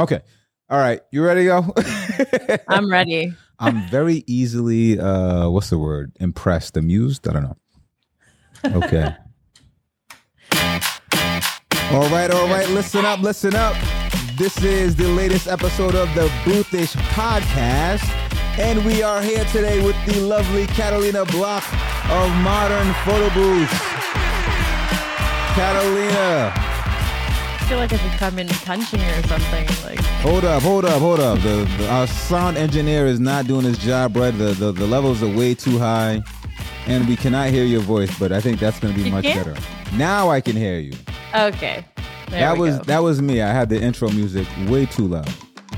Okay. All right. You ready go? I'm ready. I'm very easily uh what's the word? Impressed, amused? I don't know. Okay. all right, all right. Listen up, listen up. This is the latest episode of the Boothish podcast. And we are here today with the lovely Catalina Bloch of Modern Photo Booths. Catalina, feel like I should come in punching or something. Like hold up, hold up, hold up. The, the our sound engineer is not doing his job right. The, the the levels are way too high, and we cannot hear your voice. But I think that's going to be You much can't? better. Now I can hear you. okay. There that was go. that was me. I had the intro music way too loud.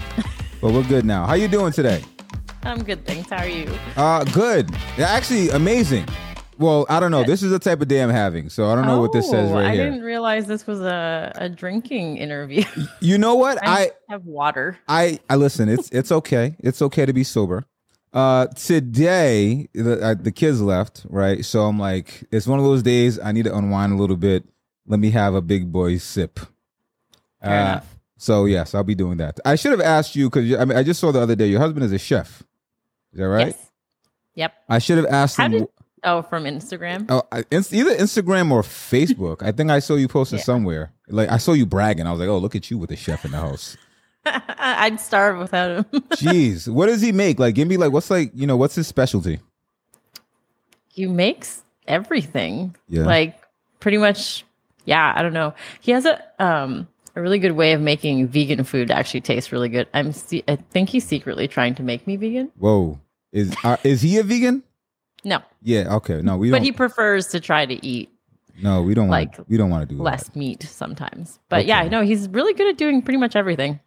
but we're good now. How you doing today? I'm good, thanks. How are you? Uh good. Actually, amazing. Well, I don't know. This is the type of day I'm having, so I don't know what this says Oh, right I here. didn't realize this was a, a drinking interview. You know what? I I have water. I I listen. It's it's okay. It's okay to be sober. Uh, today the uh, the kids left, right? So I'm like, it's one of those days. I need to unwind a little bit. Let me have a big boy sip. Fair Uh, enough. So yes, I'll be doing that. I should have asked you because I mean I just saw the other day your husband is a chef. Is that right? Yes. Yep. I should have asked How him. did- Oh, from Instagram. Oh, I, either Instagram or Facebook. I think I saw you posting Yeah. somewhere. Like I saw you bragging. I was like, "Oh, look at you with a chef in the house." I'd starve without him. Jeez, what does he make? Like, give me like, what's like, you know, what's his specialty? he makes everything. Yeah. Like pretty much. Yeah. I don't know. He has a um a really good way of making vegan food actually taste really good. I'm. Se- I think he's secretly trying to make me vegan. Whoa, is uh, is he a vegan? No, Yeah. Okay. No, we but he prefers to try to eat no, we don't like, like. We don't want to do less that. meat sometimes. But yeah, no, he's really good at doing pretty much everything.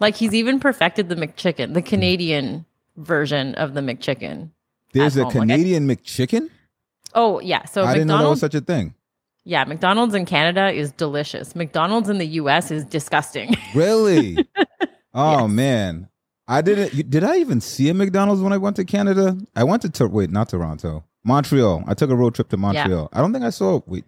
Like he's even perfected the McChicken, the Canadian version of the McChicken. There's a home, like Canadian McChicken. Oh yeah, so I didn't know was such a thing. yeah, McDonald's in Canada is delicious. McDonald's in the U.S. is disgusting. Really? oh Yes. man, I didn't. Did I even see a McDonald's when I went to Canada? I went to wait, not Toronto, Montreal. I took a road trip to Montreal. I don't think I saw. Wait,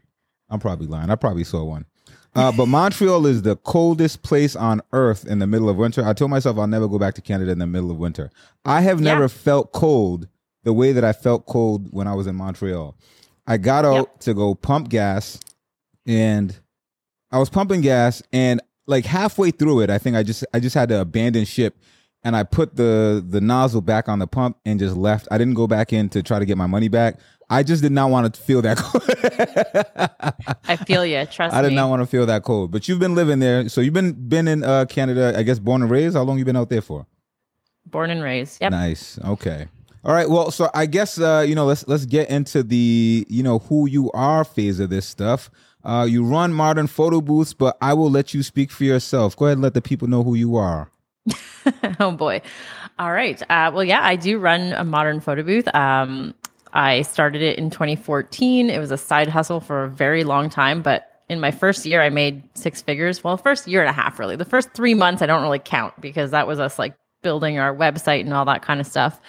I'm probably lying. I probably saw one. Uh, but Montreal is the coldest place on earth in the middle of winter. I told myself I'll never go back to Canada in the middle of winter. I have Yeah. never felt cold the way that I felt cold when I was in Montreal. I got out Yep. to go pump gas and I was pumping gas and like halfway through it, I think I just I just had to abandon ship and I put the the nozzle back on the pump and just left. I didn't go back in to try to get my money back. I just did not want to feel that cold. I feel you. Trust I did me. not want to feel that cold. But you've been living there. So you've been been in uh, Canada, I guess born and raised. How long you been out there for? Born and raised. Yep. Nice. Okay. All right. Well, so I guess uh, you know let's let's get into the you know who you are phase of this stuff. Uh, you run modern photo booths, but I will let you speak for yourself. Go ahead and let the people know who you are. oh boy. All right. Uh, well, yeah, I do run a modern photo booth. Um, I started it in 2014. It was a side hustle for a very long time, but in my first year, I made six figures. Well, first year and a half, really. The first three months, I don't really count because that was us like building our website and all that kind of stuff.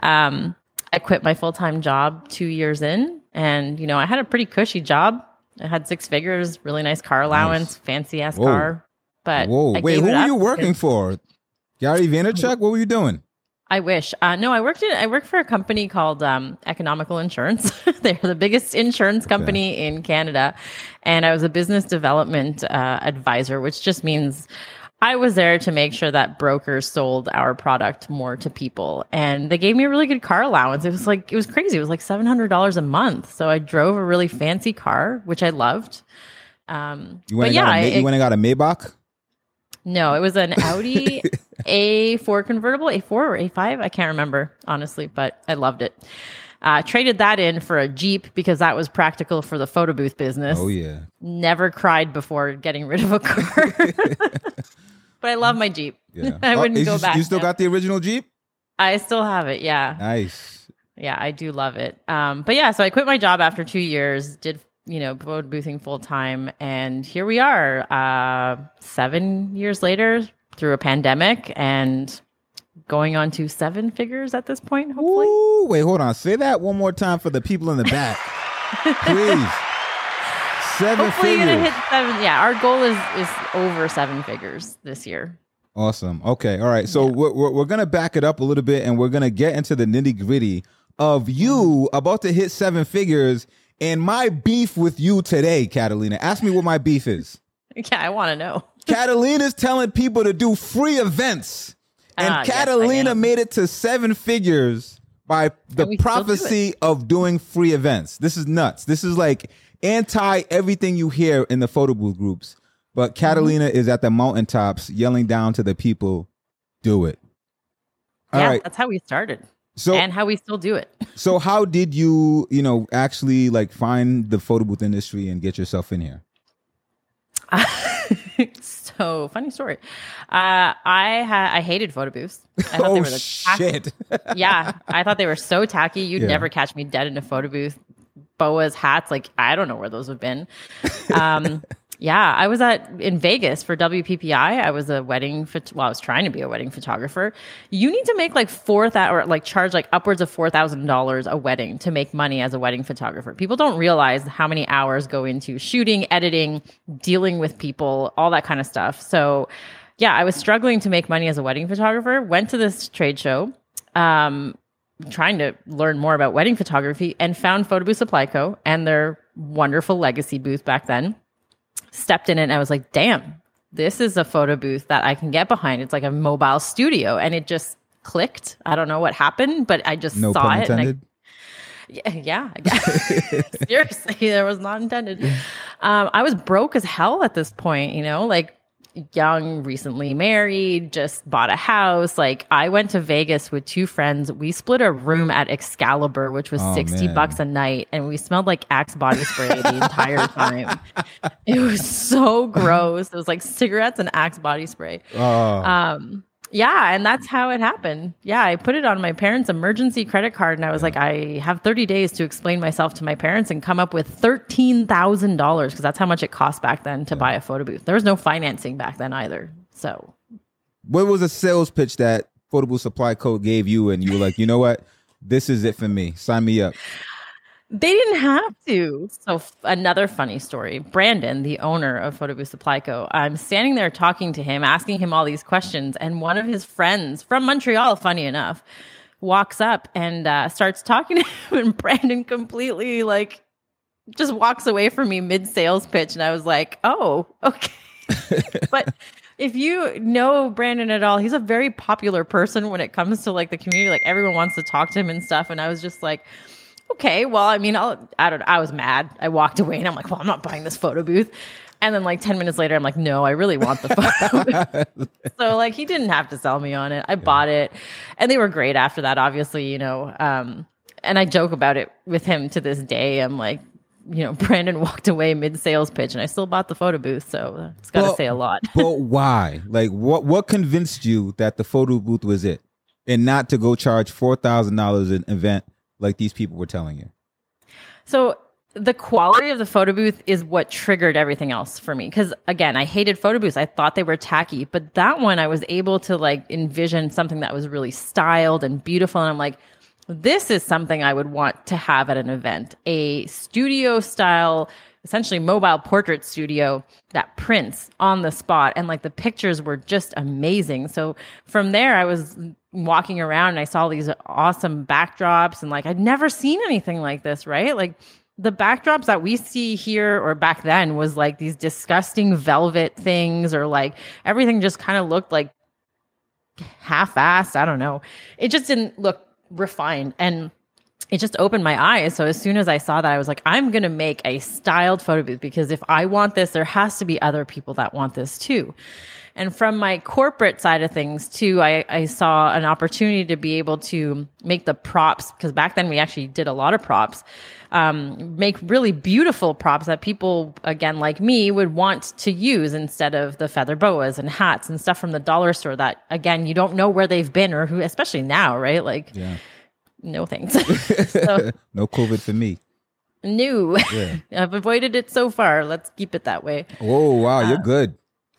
Um, I quit my full time job two years in, and you know, I had a pretty cushy job. I had six figures, really nice car allowance, fancy ass car. But Whoa, I wait, who were you working for? Gary Vaynerchuk? What were you doing? I wish. Uh, no, I worked in. I worked for a company called um, Economical Insurance. They're the biggest insurance company in Canada, and I was a business development uh, advisor, which just means I was there to make sure that brokers sold our product more to people. And they gave me a really good car allowance. It was like it was crazy. It was like seven hundred dollars a month. So I drove a really fancy car, which I loved. Um, You went, but yeah, got a, you went and got a Maybach? no, it was an Audi A4 convertible, A4 or A5. I can't remember, honestly, but I loved it. Uh, traded that in for a Jeep because that was practical for the photo booth business. Oh yeah. Never cried before getting rid of a car. but I love my Jeep. Yeah. I Oh, wouldn't go you, back. You still now. got the original Jeep? I still have it. Yeah. Nice. Yeah, I do love it. Um, but yeah, so I quit my job after two years, did you know photo boothing full time, and here we are, uh, seven years later through a pandemic and going on to seven figures at this point. Hopefully, Ooh, wait, hold on. Say that one more time for the people in the back. Please. Seven hopefully you're figures. gonna hit seven. Yeah, our goal is is over seven figures this year. Awesome. Okay. All right. So yeah. we're, we're, we're going to back it up a little bit and we're going to get into the nitty gritty of you about to hit seven figures and my beef with you today, Catalina. Ask me what my beef is. Yeah, I want to know. Catalina's telling people to do free events. And uh, Catalina yes, made it to seven figures by the prophecy do of doing free events. This is nuts. This is like anti everything you hear in the photo booth groups. But mm-hmm. Catalina mm-hmm. is at the mountaintops yelling down to the people, do it. All yeah, right. that's how we started. So and how we still do it. so how did you, you know, actually like find the photo booth industry and get yourself in here? so funny story. Uh, I ha- I hated photo booths. I thought oh they were the shit! yeah, I thought they were so tacky. You'd yeah. never catch me dead in a photo booth. Boas hats, like I don't know where those have been. Um, yeah, I was at in Vegas for WPPI. I was a wedding well, I was trying to be a wedding photographer. You need to make like four thousand or like charge like upwards of four thousand dollars a wedding to make money as a wedding photographer. People don't realize how many hours go into shooting, editing, dealing with people, all that kind of stuff. So, yeah, I was struggling to make money as a wedding photographer. Went to this trade show. Um, trying to learn more about wedding photography and found Photo Booth Supply Co. and their wonderful legacy booth back then stepped in it and I was like, damn, this is a photo booth that I can get behind. It's like a mobile studio. And it just clicked. I don't know what happened, but I just no saw it. And I, yeah, yeah. Seriously, there was not intended. Um, I was broke as hell at this point, you know, like young, recently married, just bought a house. Like I went to Vegas with two friends. We split a room at Excalibur, which was oh, 60 man. bucks a night. And we smelled like Axe body spray the entire time. It was so gross. It was like cigarettes and Axe body spray. Oh. Um, yeah, and that's how it happened. Yeah, I put it on my parents' emergency credit card and I was like, I have 30 days to explain myself to my parents and come up with $13,000 because that's how much it cost back then to yeah. buy a photo booth. There was no financing back then either. So, what was a sales pitch that Photo Booth Supply Co gave you and you were like, you know what? This is it for me. Sign me up. They didn't have to. So f- another funny story. Brandon, the owner of Photo Booth Supply Co., I'm standing there talking to him, asking him all these questions, and one of his friends from Montreal, funny enough, walks up and uh, starts talking to him, and Brandon completely like just walks away from me mid sales pitch, and I was like, "Oh, okay." but if you know Brandon at all, he's a very popular person when it comes to like the community. Like everyone wants to talk to him and stuff, and I was just like okay, well, I mean, I'll, I don't I was mad. I walked away and I'm like, well, I'm not buying this photo booth. And then like 10 minutes later, I'm like, no, I really want the photo. Booth. So like he didn't have to sell me on it. I yeah. bought it. And they were great after that, obviously, you know. Um, and I joke about it with him to this day. I'm like, you know, Brandon walked away mid sales pitch and I still bought the photo booth. So it's got to well, say a lot. but why? Like what, what convinced you that the photo booth was it and not to go charge $4,000 an event like these people were telling you? So the quality of the photo booth is what triggered everything else for me. Cause again, I hated photo booths. I thought they were tacky, but that one I was able to like envision something that was really styled and beautiful. And I'm like, this is something I would want to have at an event, a studio style, essentially mobile portrait studio that prints on the spot. And like the pictures were just amazing. So from there, I was walking around and I saw these awesome backdrops and like I'd never seen anything like this, right? Like the backdrops that we see here or back then was like these disgusting velvet things or like everything just kind of looked like half-assed, I don't know. It just didn't look refined and it just opened my eyes. So as soon as I saw that, I was like, I'm going to make a styled photo booth because if I want this, there has to be other people that want this too. And from my corporate side of things too, I, I saw an opportunity to be able to make the props because back then we actually did a lot of props. Um, make really beautiful props that people, again, like me, would want to use instead of the feather boas and hats and stuff from the dollar store that, again, you don't know where they've been or who, especially now, right? Like, yeah. No thanks. so, no COVID for me. New. Yeah. I've avoided it so far. Let's keep it that way. Oh, wow. Uh, you're good.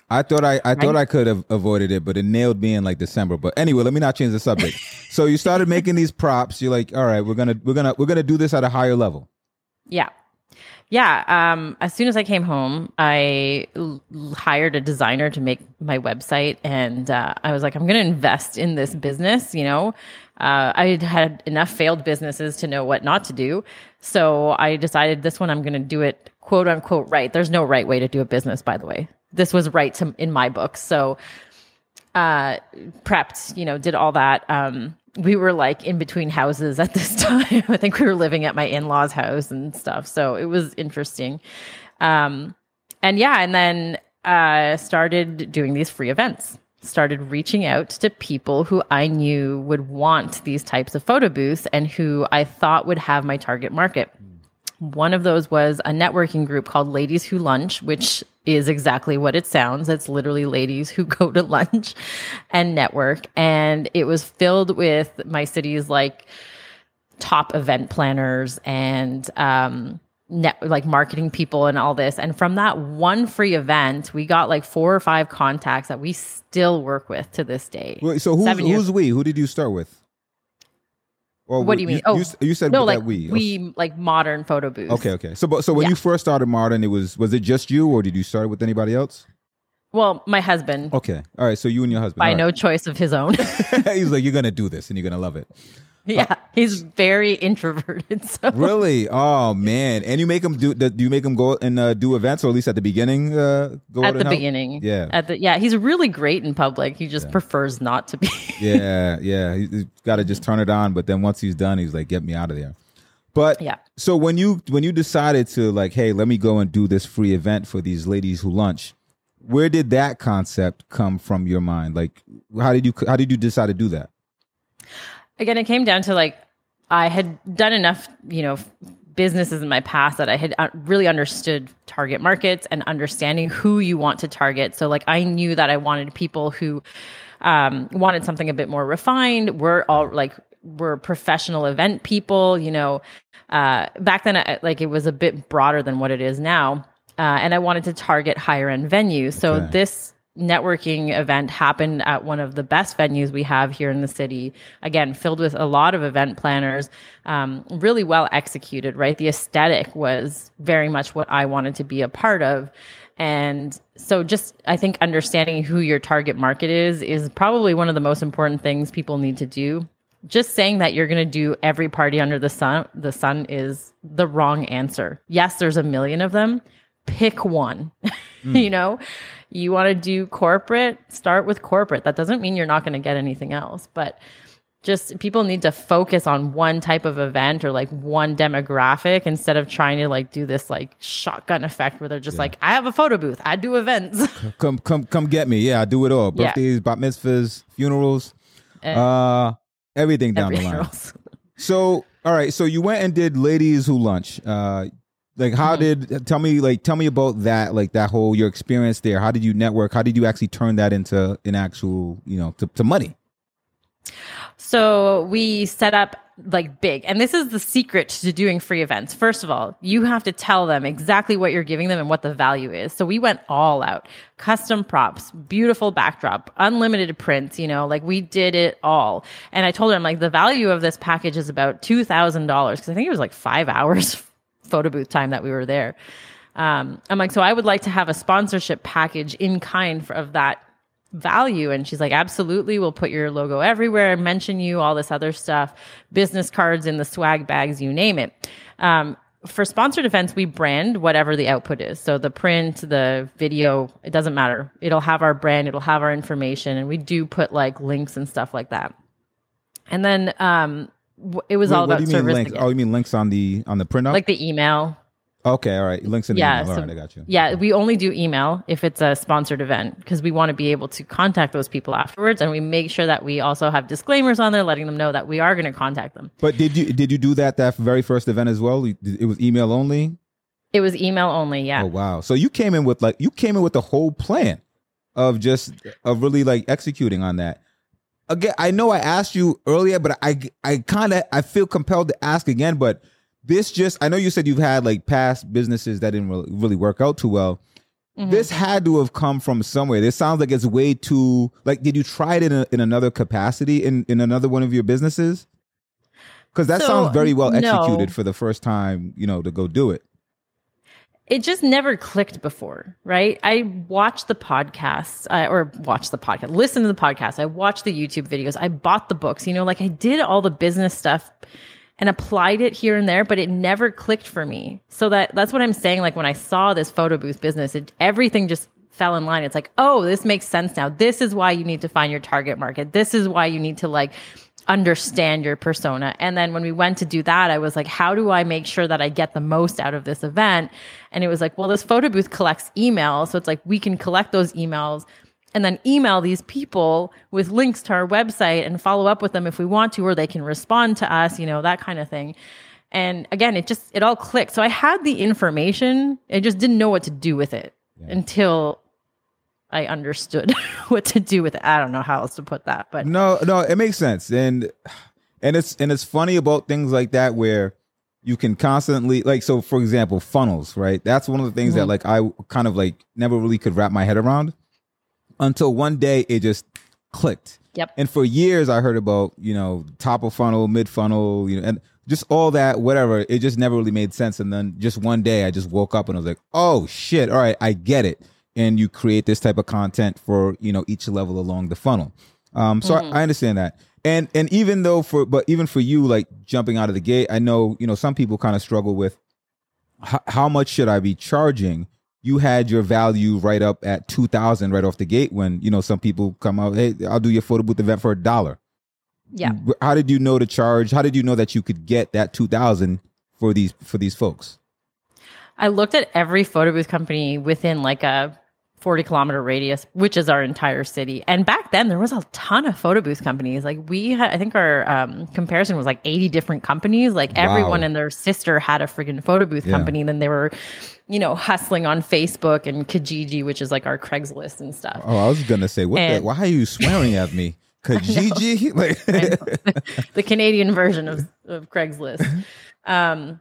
I thought I, I thought I could have avoided it, but it nailed me in like December. But anyway, let me not change the subject. so you started making these props. You're like, all right, we're gonna we're gonna we're gonna do this at a higher level. Yeah. Yeah. Um, as soon as I came home, I l- hired a designer to make my website, and uh, I was like, I'm going to invest in this business. You know, uh, I had enough failed businesses to know what not to do, so I decided this one I'm going to do it quote unquote right. There's no right way to do a business, by the way. This was right to, in my book. So, uh, prepped, you know, did all that. Um, we were like in between houses at this time. I think we were living at my in law's house and stuff. So it was interesting. Um, and yeah, and then uh, started doing these free events, started reaching out to people who I knew would want these types of photo booths and who I thought would have my target market. One of those was a networking group called Ladies Who Lunch, which is exactly what it sounds. It's literally ladies who go to lunch and network. And it was filled with my city's like top event planners and um, net like marketing people and all this. And from that one free event, we got like four or five contacts that we still work with to this day. Wait, so who's, who's we? Who did you start with? Or what do you mean? You, oh, you, you said no, like we. we like modern photo booths. Okay, okay. So, but so when Yeah. you first started modern, it was was it just you, or did you start with anybody else? Well, my husband, Okay, all right. So you and your husband. by all no choice of his own. He's like, you're gonna do this, and you're gonna love it. Yeah, he's very introverted. So Really? Oh man! And you make him do? Do you make him go and uh, do events, or at least at the beginning, uh, go at the help? beginning, Yeah. at the yeah, he's really great in public. He just prefers not to be. yeah, yeah. He's got to just turn it on, but then once he's done, he's like, "Get me out of there." But Yeah. So when you when you decided to like, hey, let me go and do this free event for these ladies who lunch, where did that concept come from your mind? Like, how did you how did you decide to do that? Again, it came down to like I had done enough, you know, businesses in my past that I had uh, really understood target markets and understanding who you want to target. So like I knew that I wanted people who um, wanted something a bit more refined. We're all like we're professional event people, you know. Uh, back then, I, like it was a bit broader than what it is now, uh, and I wanted to target higher end venues. So Okay. this networking event happened at one of the best venues we have here in the city. Again, filled with a lot of event planners, um, really well executed, right? The aesthetic was very much what I wanted to be a part of. And so just I think understanding who your target market is is probably one of the most important things people need to do. Just saying that you're going to do every party under the sun, the sun is the wrong answer. Yes, there's a million of them. Pick one. you know, you want to do corporate, start with corporate. That doesn't mean you're not going to get anything else, but just people need to focus on one type of event or like one demographic instead of trying to like do this like shotgun effect where they're just like, I have a photo booth, I do events. Come come come get me. Yeah, I do it all. Yeah. Birthdays, bat mitzvahs, funerals, And uh, everything down the line. else. So, all right. So you went and did ladies who lunch. Uh, like, how Mm-hmm. did tell me like tell me about that? Like that whole your experience there. How did you network? How did you actually turn that into an actual you know to, to money? So we set up like big, and this is the secret to doing free events. First of all, you have to tell them exactly what you're giving them and what the value is. So we went all out custom props, beautiful backdrop, unlimited prints, you know, like we did it all. And I told her, I'm like, the value of this package is about $2,000 because I think it was like five hours photo booth time that we were there. Um, I'm like, so I would like to have a sponsorship package in kind for, of that value. And she's like, absolutely. We'll put your logo everywhere, mention you, all this other stuff, business cards in the swag bags, you name it. Um, for sponsored events, we brand whatever the output is. So the print, the video, it doesn't matter. It'll have our brand, it'll have our information, and we do put like links and stuff like that. And then um, it was Wait, all what about do you mean service. links? again. Oh, you mean links on the on the printout? like the email. okay, all right. Links in the Yeah, email. All so- right, I got you. Yeah, we only do email if it's a sponsored event because we want to be able to contact those people afterwards, and we make sure that we also have disclaimers on there, letting them know that we are going to contact them. But did you did you do that that very first event as well? It was email only. It was email only. Yeah. Oh wow! So you came in with like you came in with the whole plan of just of really like executing on that. Again, I know I asked you earlier, but I I kind of I feel compelled to ask again. But this just I know you said you've had like past businesses that didn't really, really work out too well. Mhm. This had to have come from somewhere. This sounds like it's way too like. Did you try it in a, in another capacity in in another one of your businesses? Because that So, sounds very well no. executed for the first time. You know to go do it. It just never clicked before, right? I watched the podcasts uh, or watched the podcast, listen to the podcast. I watched the YouTube videos. I bought the books, you know, like I did all the business stuff and applied it here and there, but it never clicked for me. So that that's what I'm saying. Like when I saw this photo booth business, it, everything just fell in line. It's like, oh, this makes sense now. This is why you need to find your target market. This is why you need to like understand your persona. And then when we went to do that, I was like, how do I make sure that I get the most out of this event? And it was like, well, this photo booth collects emails. So it's like we can collect those emails and then email these people with links to our website and follow up with them if we want to, or they can respond to us, you know, that kind of thing. And again, it just, it all clicked. So I had the information, I just didn't know what to do with it yeah. until I understood what to do with it. I don't know how else to put that, but no, no, it makes sense. And, and it's, and it's funny about things like that where, you can constantly like so for example funnels right? That's one of the things mm-hmm. that like i kind of like never really could wrap my head around until one day it just clicked. Yep. And for years i heard about you know top of funnel mid funnel you know and just all that whatever. It just never really made sense. And then just one day i just woke up and i was like oh shit. All right i get it and you create this type of content for you know each level along the funnel. Um so mm-hmm. I, I understand that. And and even though for but even for you like jumping out of the gate i know you know some people kind of struggle with h- how much should i be charging? You had your value right up at 2000 right off the gate when you know some people come out hey i'll do your photo booth event for a dollar. Yeah. How did you know to charge? How did you know that you could get that 2000 for these for these folks? I looked at every photo booth company within like a 40 kilometer radius, which is our entire city. And back then, there was a ton of photo booth companies. Like we had, I think our um, comparison was like 80 different companies. Like wow. everyone and their sister had a freaking photo booth yeah. company. Then they were, you know, hustling on Facebook and Kijiji, which is like our Craigslist and stuff. Oh, I was gonna say, what? And, the, why are you swearing at me? Kijiji, like the Canadian version of, of Craigslist. Um,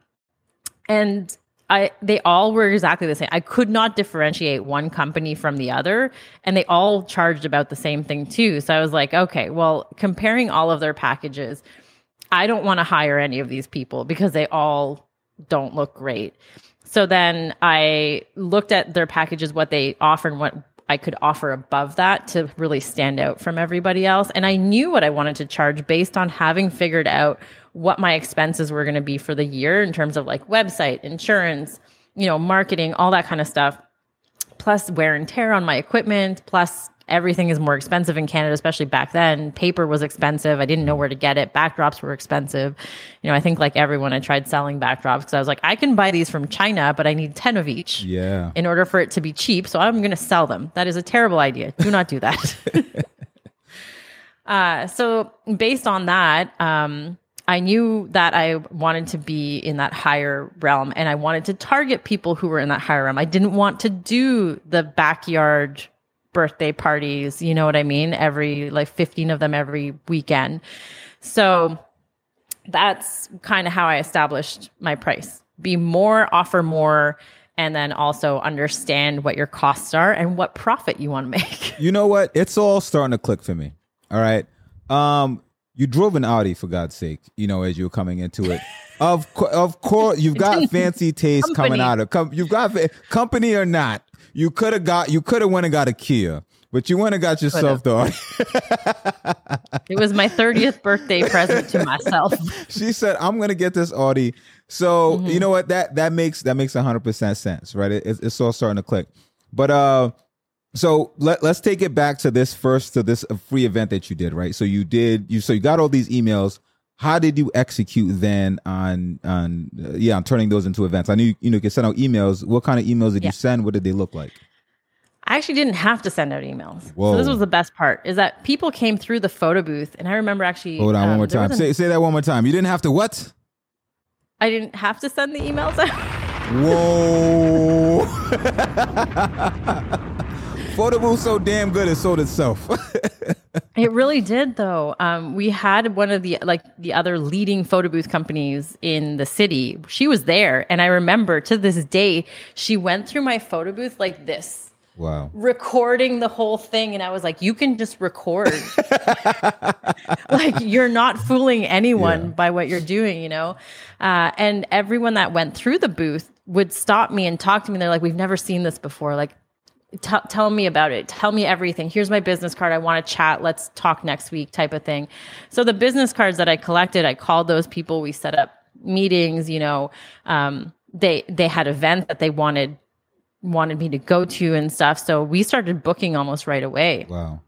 and I they all were exactly the same. I could not differentiate one company from the other, and they all charged about the same thing too. So I was like, okay, well, comparing all of their packages, I don't want to hire any of these people because they all don't look great. So then I looked at their packages, what they offer and what I could offer above that to really stand out from everybody else. And I knew what I wanted to charge based on having figured out what my expenses were going to be for the year in terms of like website, insurance, you know, marketing, all that kind of stuff, plus wear and tear on my equipment, plus everything is more expensive in Canada, especially back then. Paper was expensive. I didn't know where to get it. Backdrops were expensive. You know, I think like everyone, I tried selling backdrops because I was like, I can buy these from China, but I need 10 of each. Yeah. In order for it to be cheap. So I'm going to sell them. That is a terrible idea. Do not do that. uh, so based on that, um, I knew that I wanted to be in that higher realm and I wanted to target people who were in that higher realm. I didn't want to do the backyard birthday parties, you know what I mean? Every like 15 of them every weekend. So that's kind of how I established my price. Be more, offer more, and then also understand what your costs are and what profit you want to make. You know what? It's all starting to click for me. All right. Um, you drove an Audi for God's sake, you know, as you were coming into it. of co- of course, you've got fancy taste company. coming out of com- you've got fa- company or not. You could have got you could have went and got a Kia, but you went and got yourself the Audi. it was my 30th birthday present to myself. she said, "I'm going to get this Audi." So, mm-hmm. you know what? That that makes that makes 100% sense, right? It, it's all starting to click. But uh so let, let's take it back to this first to this free event that you did right so you did you so you got all these emails how did you execute then on on uh, yeah on turning those into events i knew you know you could send out emails what kind of emails did yeah. you send what did they look like I actually didn't have to send out emails. Whoa. So this was the best part is that people came through the photo booth and I remember actually Hold on um, one more time. Say say that one more time. You didn't have to what? I didn't have to send the emails out. Whoa. Photo booth so damn good it sold itself. it really did though. Um, we had one of the like the other leading photo booth companies in the city. She was there, and I remember to this day she went through my photo booth like this. Wow. Recording the whole thing. And I was like, you can just record. like, you're not fooling anyone yeah. by what you're doing, you know? Uh, and everyone that went through the booth would stop me and talk to me. They're like, "We've never seen this before. Like, t- tell me about it. Tell me everything. Here's my business card. I want to chat. Let's talk next week." Type of thing. So the business cards that I collected, I called those people. We set up meetings. You know, um, they they had events that they wanted wanted me to go to and stuff. So we started booking almost right away. Wow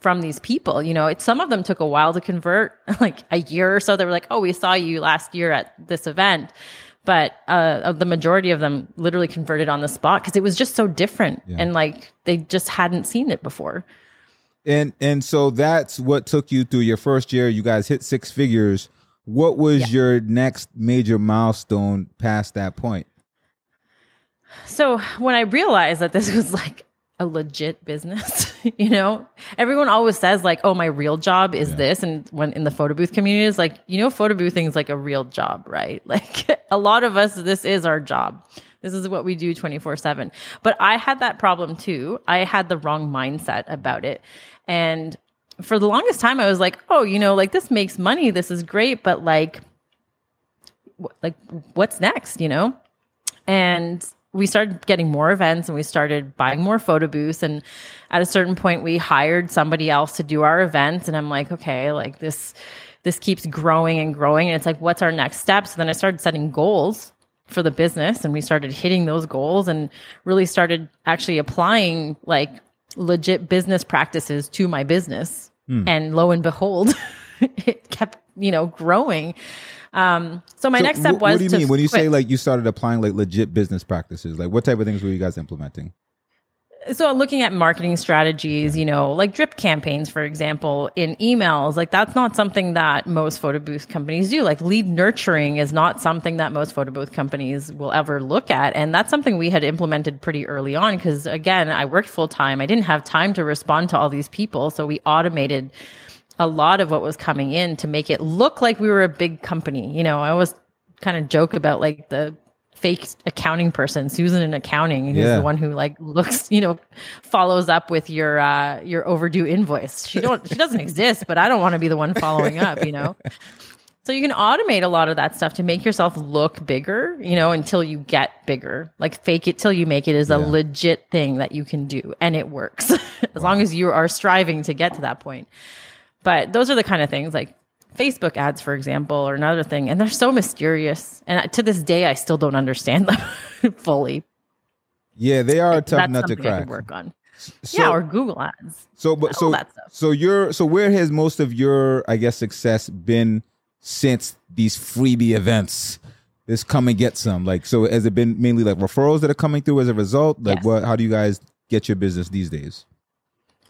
from these people. You know, it, some of them took a while to convert, like a year or so. They were like, "Oh, we saw you last year at this event," but uh, the majority of them literally converted on the spot because it was just so different, yeah. and like they just hadn't seen it before. And and so that's what took you through your first year. You guys hit six figures. What was yeah. your next major milestone past that point? So when I realized that this was like a legit business you know? Everyone always says like oh my real job is yeah. this and when in the photo booth community is like you know photo boothing is like a real job right? Like a lot of us this is our job. This is what we do 24 7 but i had that problem too. I had the wrong mindset about it. And for the longest time i was like oh you know like this makes money. This is great but like like what's next? You know? And we started getting more events and we started buying more photo booths. And at a certain point we hired somebody else to do our events. And i'm like okay like this this keeps growing and growing. And it's like what's our next step so then i started setting goals for the business and we started hitting those goals and really started actually applying like legit business practices to my business. Hmm. and lo and behold it kept you know growing um, so my so next step was. What do you mean when you quit. say like you started applying like legit business practices? Like what type of things were you guys implementing? So looking at marketing strategies, you know, like drip campaigns, for example, in emails, like that's not something that most photo booth companies do. Like lead nurturing is not something that most photo booth companies will ever look at. And that's something we had implemented pretty early on because again, I worked full time. I didn't have time to respond to all these people. So we automated a lot of what was coming in to make it look like we were a big company. You know, I always kind of joke about like the fake accounting person, Susan in accounting, who's yeah. the one who like looks, you know, follows up with your uh your overdue invoice. She don't she doesn't exist, but I don't want to be the one following up, you know. So you can automate a lot of that stuff to make yourself look bigger, you know, until you get bigger. Like fake it till you make it is yeah. a legit thing that you can do and it works. as wow. long as you are striving to get to that point. But those are the kind of things like Facebook ads, for example, or another thing, and they're so mysterious. And to this day, I still don't understand them fully. Yeah, they are a tough nut to crack. work on. So, yeah, or Google ads. So, but so so you're so where has most of your I guess success been since these freebie events? This come and get some. Like, so has it been mainly like referrals that are coming through as a result? Like, yes. what? How do you guys get your business these days?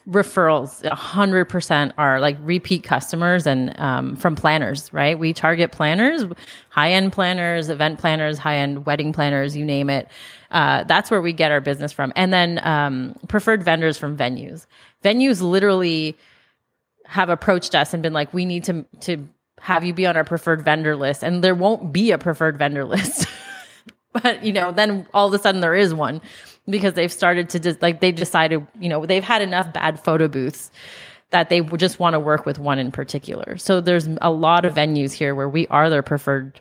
Referrals 100% are like repeat customers and um, from planners right? We target planners high-end planners event planners high-end wedding planners you name it. Uh, that's where we get our business from. And then um, preferred vendors from venues. Venues literally have approached us and been like we need to to have you be on our preferred vendor list. And there won't be a preferred vendor list. But you know then all of a sudden there is one because they've started to just like they've decided, you know, they've had enough bad photo booths that they just want to work with one in particular. So there's a lot of venues here where we are their preferred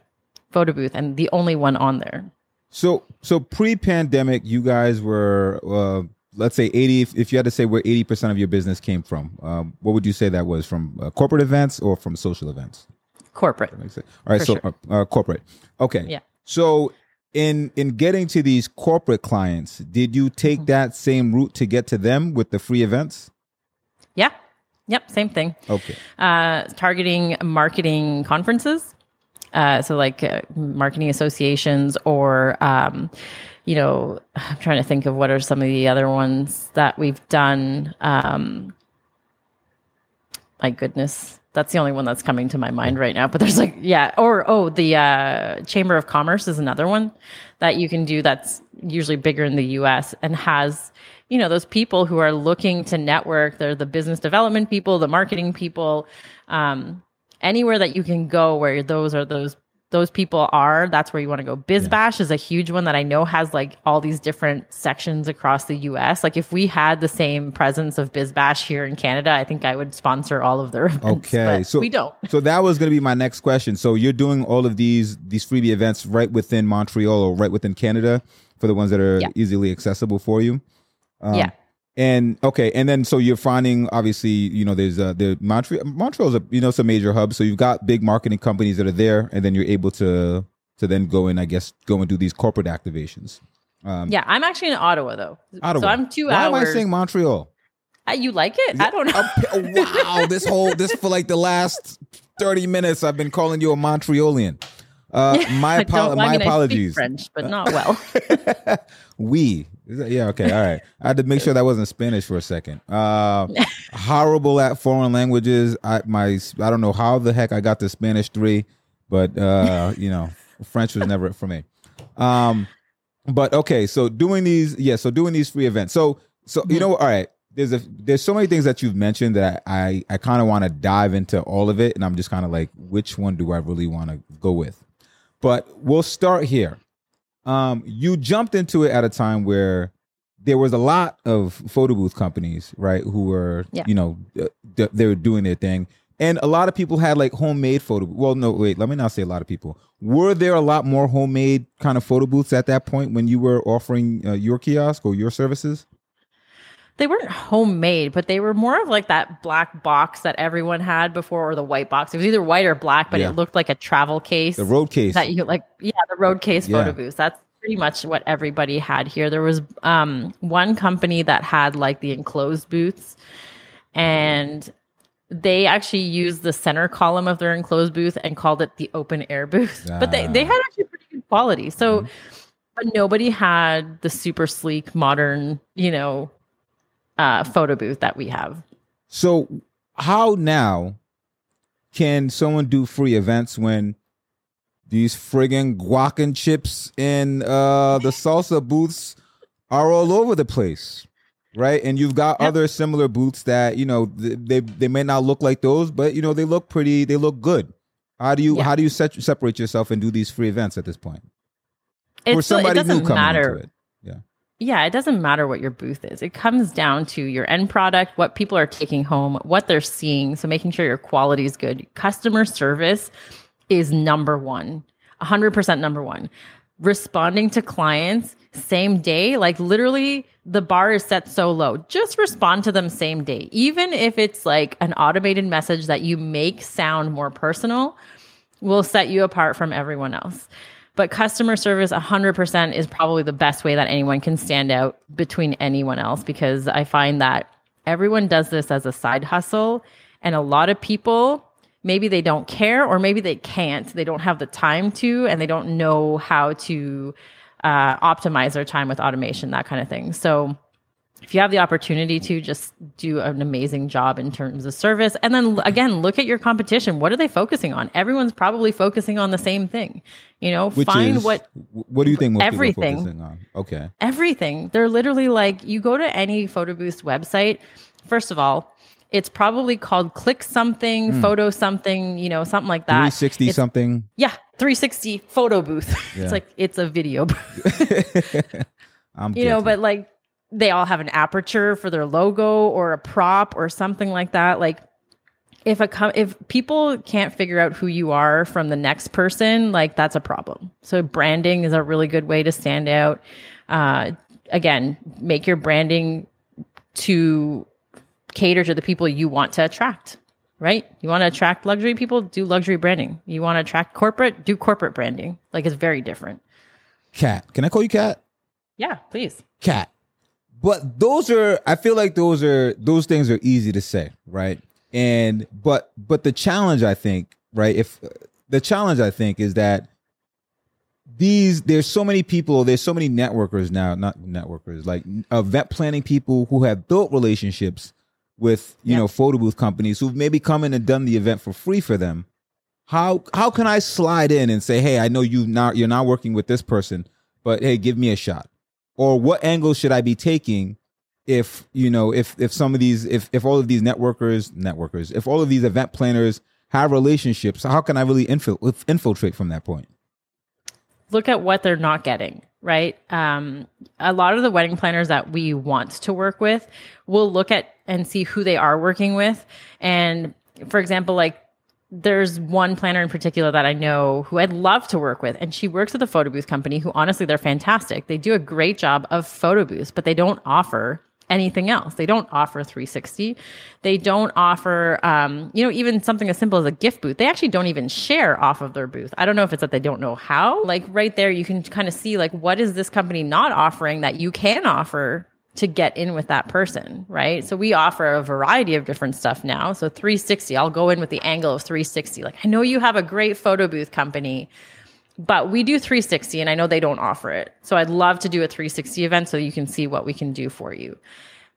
photo booth and the only one on there. So so pre-pandemic, you guys were uh, let's say 80 if, if, you had to say where 80% of your business came from um, what would you say that was? From uh, corporate events or from social events? Corporate. All right For so sure. uh, uh, corporate. Okay. Yeah. So in in getting to these corporate clients did you take mm-hmm. that same route to get to them with the free events? Yeah. Yep same thing. Okay. Uh targeting marketing conferences uh so like uh, marketing associations or um you know i'm trying to think of what are some of the other ones that we've done. Um my goodness that's the only one that's coming to my mind right now. But there's like, yeah, or oh, the uh, Chamber of Commerce is another one that you can do that's usually bigger in the US and has, you know, those people who are looking to network. They're the business development people, the marketing people, um, anywhere that you can go where those are those those people are, that's where you want to go. BizBash yeah. is a huge one that I know has like all these different sections across the US. Like if we had the same presence of BizBash here in Canada, I think I would sponsor all of their events. Okay. So we don't. so that was going to be my next question. So you're doing all of these these freebie events right within Montreal or right within Canada for the ones that are yeah. easily accessible for you. Um, yeah. And okay, and then so you're finding obviously, you know, there's uh the Montreal Montreal's a you know it's a major hub, so you've got big marketing companies that are there, and then you're able to to then go and I guess go and do these corporate activations. Um, yeah, I'm actually in Ottawa though, Ottawa. so I'm two Why hours. Why am I saying Montreal? Uh, you like it? I don't know. wow, this whole this for like the last thirty minutes, I've been calling you a Montrealian. Uh, my apo- my apologies. French, but not well. we. Yeah. Okay. All right. I had to make sure that wasn't Spanish for a second. Uh, horrible at foreign languages. I my I don't know how the heck I got the Spanish three, but uh, you know, French was never for me. Um, but okay. So doing these, yeah. So doing these free events. So so you know, all right. There's a there's so many things that you've mentioned that I I, I kind of want to dive into all of it, and I'm just kind of like, which one do I really want to go with? But we'll start here. Um, you jumped into it at a time where there was a lot of photo booth companies, right? Who were, yeah. you know, they were doing their thing, and a lot of people had like homemade photo. Well, no, wait, let me not say a lot of people. Were there a lot more homemade kind of photo booths at that point when you were offering uh, your kiosk or your services? They weren't homemade, but they were more of like that black box that everyone had before, or the white box. It was either white or black, but yeah. it looked like a travel case. The road case. That you like, yeah, the road case yeah. photo booth. That's pretty much what everybody had here. There was um, one company that had like the enclosed booths, and they actually used the center column of their enclosed booth and called it the open air booth. Ah. But they, they had actually pretty good quality. So, mm-hmm. but nobody had the super sleek, modern, you know, uh, photo booth that we have. So, how now can someone do free events when these friggin' guac and chips in uh, the salsa booths are all over the place? Right, and you've got yep. other similar booths that you know they they may not look like those, but you know they look pretty, they look good. How do you yeah. how do you set, separate yourself and do these free events at this point? It's For somebody it doesn't matter. Yeah, it doesn't matter what your booth is. It comes down to your end product, what people are taking home, what they're seeing. So making sure your quality is good. Customer service is number one, 100% number one. Responding to clients same day, like literally the bar is set so low. Just respond to them same day. Even if it's like an automated message that you make sound more personal, will set you apart from everyone else. But customer service 100% is probably the best way that anyone can stand out between anyone else because I find that everyone does this as a side hustle. And a lot of people, maybe they don't care or maybe they can't. They don't have the time to and they don't know how to uh, optimize their time with automation, that kind of thing. So, if you have the opportunity to just do an amazing job in terms of service. And then again look at your competition. What are they focusing on? Everyone's probably focusing on the same thing. You know Which find is, what what do you think everything okay. Everything. They're literally like you go to any photo booth website first of all it's probably called click something mm. photo something you know something like that. 360 it's, something? Yeah 360 photo booth. Yeah. it's like it's a video booth. I'm you know but like they all have an aperture for their logo or a prop or something like that. Like if a com- if people can't figure out who you are from the next person like that's a problem. So branding is a really good way to stand out. Uh, again make your branding to cater to the people you want to attract right? You want to attract luxury people do luxury branding. You want to attract corporate do corporate branding. Like it's very different. Cat can i call you cat yeah please. Cat but those are, I feel like those are, those things are easy to say, right? And, but, but the challenge, I think, right? If the challenge, I think, is that these, there's so many people, there's so many networkers now, not networkers, like event planning people who have built relationships with, you know, photo booth companies who've maybe come in and done the event for free for them. How, how can I slide in and say, Hey, I know you not, you're not working with this person, but hey, give me a shot or what angle should I be taking if you know if if some of these if if all of these networkers networkers if all of these event planners have relationships. How can I really infil- infiltrate from that point? Look at what they're not getting, right? Um, a lot of the wedding planners that we want to work with will look at and see who they are working with. And for example, like there's one planner in particular that I know who I'd love to work with, and she works with a photo booth company who honestly they're fantastic. They do a great job of photo booths, but they don't offer anything else. They don't offer 360. They don't offer, um, you know, even something as simple as a gift booth. They actually don't even share off of their booth. I don't know if it's that they don't know how. Like right there, you can kind of see like what is this company not offering that you can offer to get in with that person, right? So we offer a variety of different stuff now. So 360, I'll go in with the angle of 360. Like I know you have a great photo booth company but we do 360 and I know they don't offer it. So I'd love to do a 360 event so you can see what we can do for you.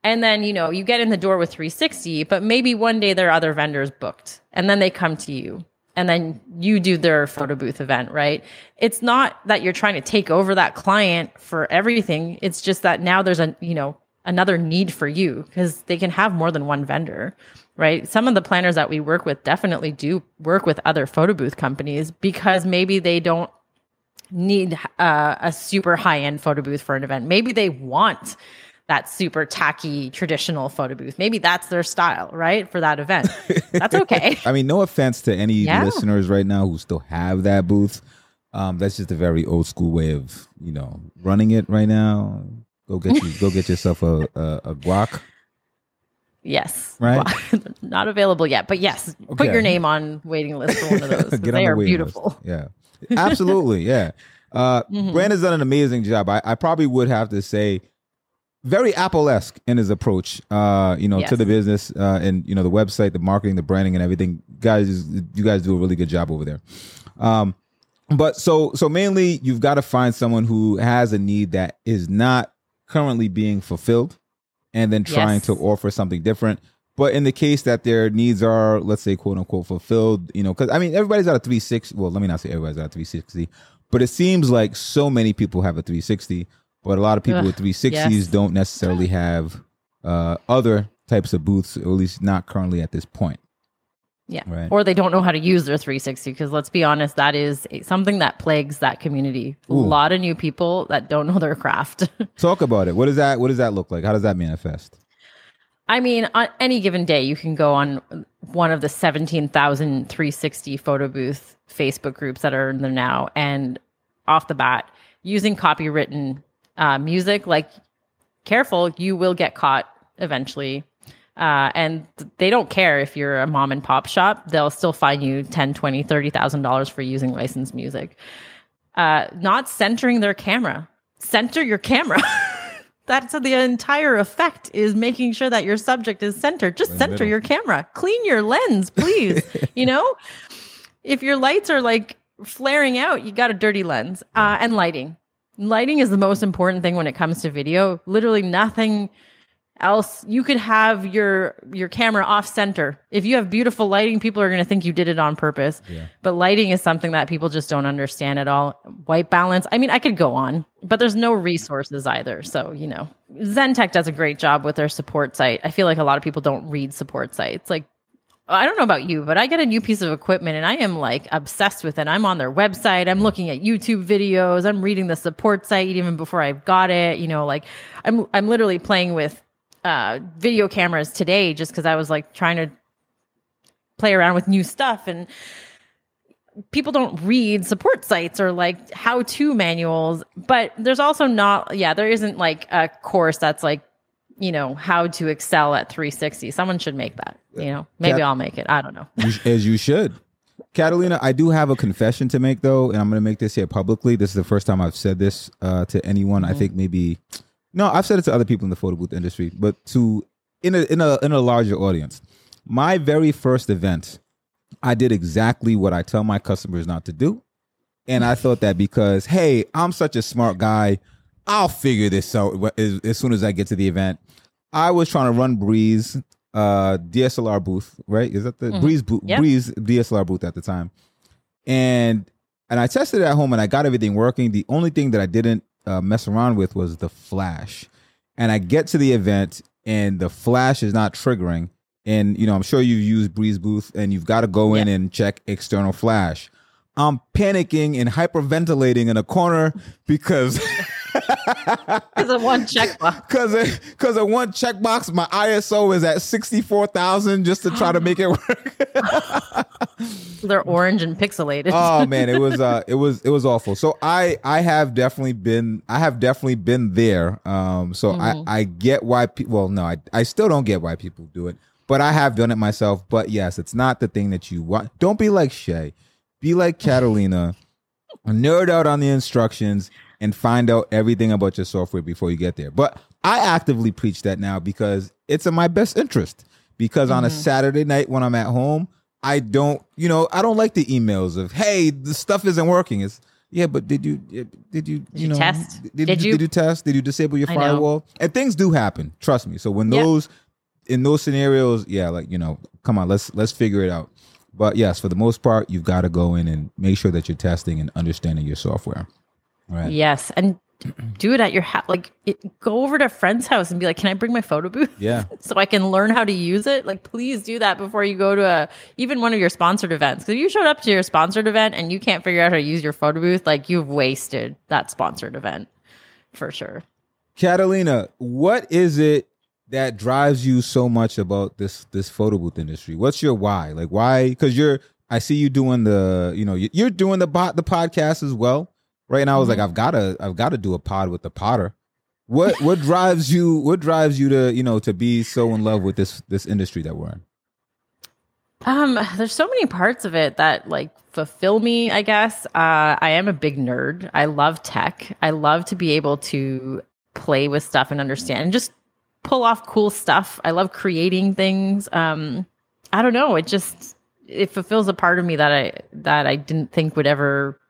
And then, you know, you get in the door with 360, but maybe one day there are other vendors booked and then they come to you and then you do their photo booth event, right? It's not that you're trying to take over that client for everything. It's just that now there's a, you know, another need for you because they can have more than one vendor right? Some of the planners that we work with definitely do work with other photo booth companies because maybe they don't need uh, a super high end photo booth for an event. Maybe they want that super tacky traditional photo booth. Maybe that's their style, right? For that event. That's okay. I mean, no offense to any yeah. listeners right now who still have that booth. Um, that's just a very old school way of, you know, running it right now. Go get you go get yourself a, a, a guac Yes. Right. Not available yet, but yes, okay. put your name on waiting list for one of those. they are beautiful. List. Yeah. Absolutely. yeah. Uh, mm-hmm. Brandon's done an amazing job. I, I probably would have to say very Apple-esque in his approach, uh, you know, yes. to the business uh, and you know the website, the marketing, the branding, and everything. Guys, you guys do a really good job over there. Um, but so so mainly, you've got to find someone who has a need that is not currently being fulfilled and then trying yes. to offer something different. But in the case that their needs are, let's say, quote unquote, fulfilled, you know, because I mean, everybody's at a 360. Well, let me not say everybody's at a 360, but it seems like so many people have a 360, but a lot of people Ugh, with 360s yes. don't necessarily have uh, other types of booths, or at least not currently at this point. Yeah. Right. Or they don't know how to use their 360 because let's be honest, that is something that plagues that community. Ooh. A lot of new people that don't know their craft. Talk about it. What does that what does that look like? How does that manifest? I mean, on any given day, you can go on one of the 17,000 360 photo booth Facebook groups that are in there now and off the bat using copywritten uh, music like careful, you will get caught eventually uh, and they don't care if you're a mom and pop shop. They'll still fine you 10, 20, 30,000 dollars for using licensed music. Uh, not centering their camera. Center your camera. That's the entire effect is making sure that your subject is centered. Just center your camera. Clean your lens, please. you know, if your lights are like flaring out, you got a dirty lens. Uh, and lighting. Lighting is the most important thing when it comes to video. Literally nothing else. You could have your your camera off center. If you have beautiful lighting people are going to think you did it on purpose. Yeah. but lighting is something that people just don't understand at all. White balance i mean i could go on but there's no resources either. So you know zentech does a great job with their support site. I feel like a lot of people don't read support sites. Like I don't know about you, but I get a new piece of equipment and I am like obsessed with it. I'm on their website. I'm looking at YouTube videos. I'm reading the support site even before I've got it. You know, like I'm I'm literally playing with uh, video cameras today just because I was like trying to play around with new stuff and people don't read support sites or like how to manuals but there's also not yeah there isn't like a course that's like you know how to excel at 360 someone should make that you know maybe Cat- i'll make it i don't know as you should catalina i do have a confession to make though and i'm going to make this here publicly this is the first time i've said this uh, to anyone mm-hmm. i think maybe no, I've said it to other people in the photo booth industry, but to in a in a in a larger audience. My very first event, I did exactly what I tell my customers not to do. And I thought that because, hey, I'm such a smart guy, I'll figure this out as, as soon as I get to the event. I was trying to run Breeze uh DSLR booth, right? Is that the mm-hmm. Breeze booth yep. Breeze DSLR booth at the time. And and I tested it at home and I got everything working. The only thing that I didn't uh, mess around with was the flash. And I get to the event and the flash is not triggering. and you know, I'm sure you've used Breeze Booth, and you've got to go in and check external flash. I'm panicking and hyperventilating in a corner because because of one checkbox. Because because of one checkbox, my ISO is at sixty four thousand just to try to make it work. They're orange and pixelated. oh man, it was uh, it was it was awful. So I I have definitely been I have definitely been there. Um, so mm-hmm. I I get why people. Well, no, I I still don't get why people do it, but I have done it myself. But yes, it's not the thing that you want. Don't be like Shay. Be like Catalina. nerd out on the instructions and find out everything about your software before you get there. But I actively preach that now because it's in my best interest. Because mm-hmm. on a mm-hmm. Saturday night when I'm at home, I don't, you know, I don't like the emails of, "Hey, the stuff isn't working." It's yeah, but did you did you did you, you know test? Did, did you, did you test? Did you disable your firewall? And things do happen. Trust me. So when those in those scenarios, yeah, like you know, come on, let's let's figure it out. But yes, for the most part, you've got to go in and make sure that you're testing and understanding your software. Right. Yes, and do it at your house. Like, it, go over to a friend's house and be like, "Can I bring my photo booth? Yeah, so I can learn how to use it." Like, please do that before you go to a even one of your sponsored events. Because if you showed up to your sponsored event and you can't figure out how to use your photo booth, like you've wasted that sponsored event for sure. Catalina, what is it that drives you so much about this this photo booth industry? What's your why? Like, why? Because you're I see you doing the, you know, you're doing the bot the podcast as well right now. I was mm-hmm. like, I've got to, I've got to do a pod with the Potter. What what drives you? What drives you to you know to be so in love with this this industry that we're in? Um, there's so many parts of it that like fulfill me. I guess uh, I am a big nerd. I love tech. I love to be able to play with stuff and understand and just pull off cool stuff. I love creating things. Um, I don't know. It just it fulfills a part of me that I that I didn't think would ever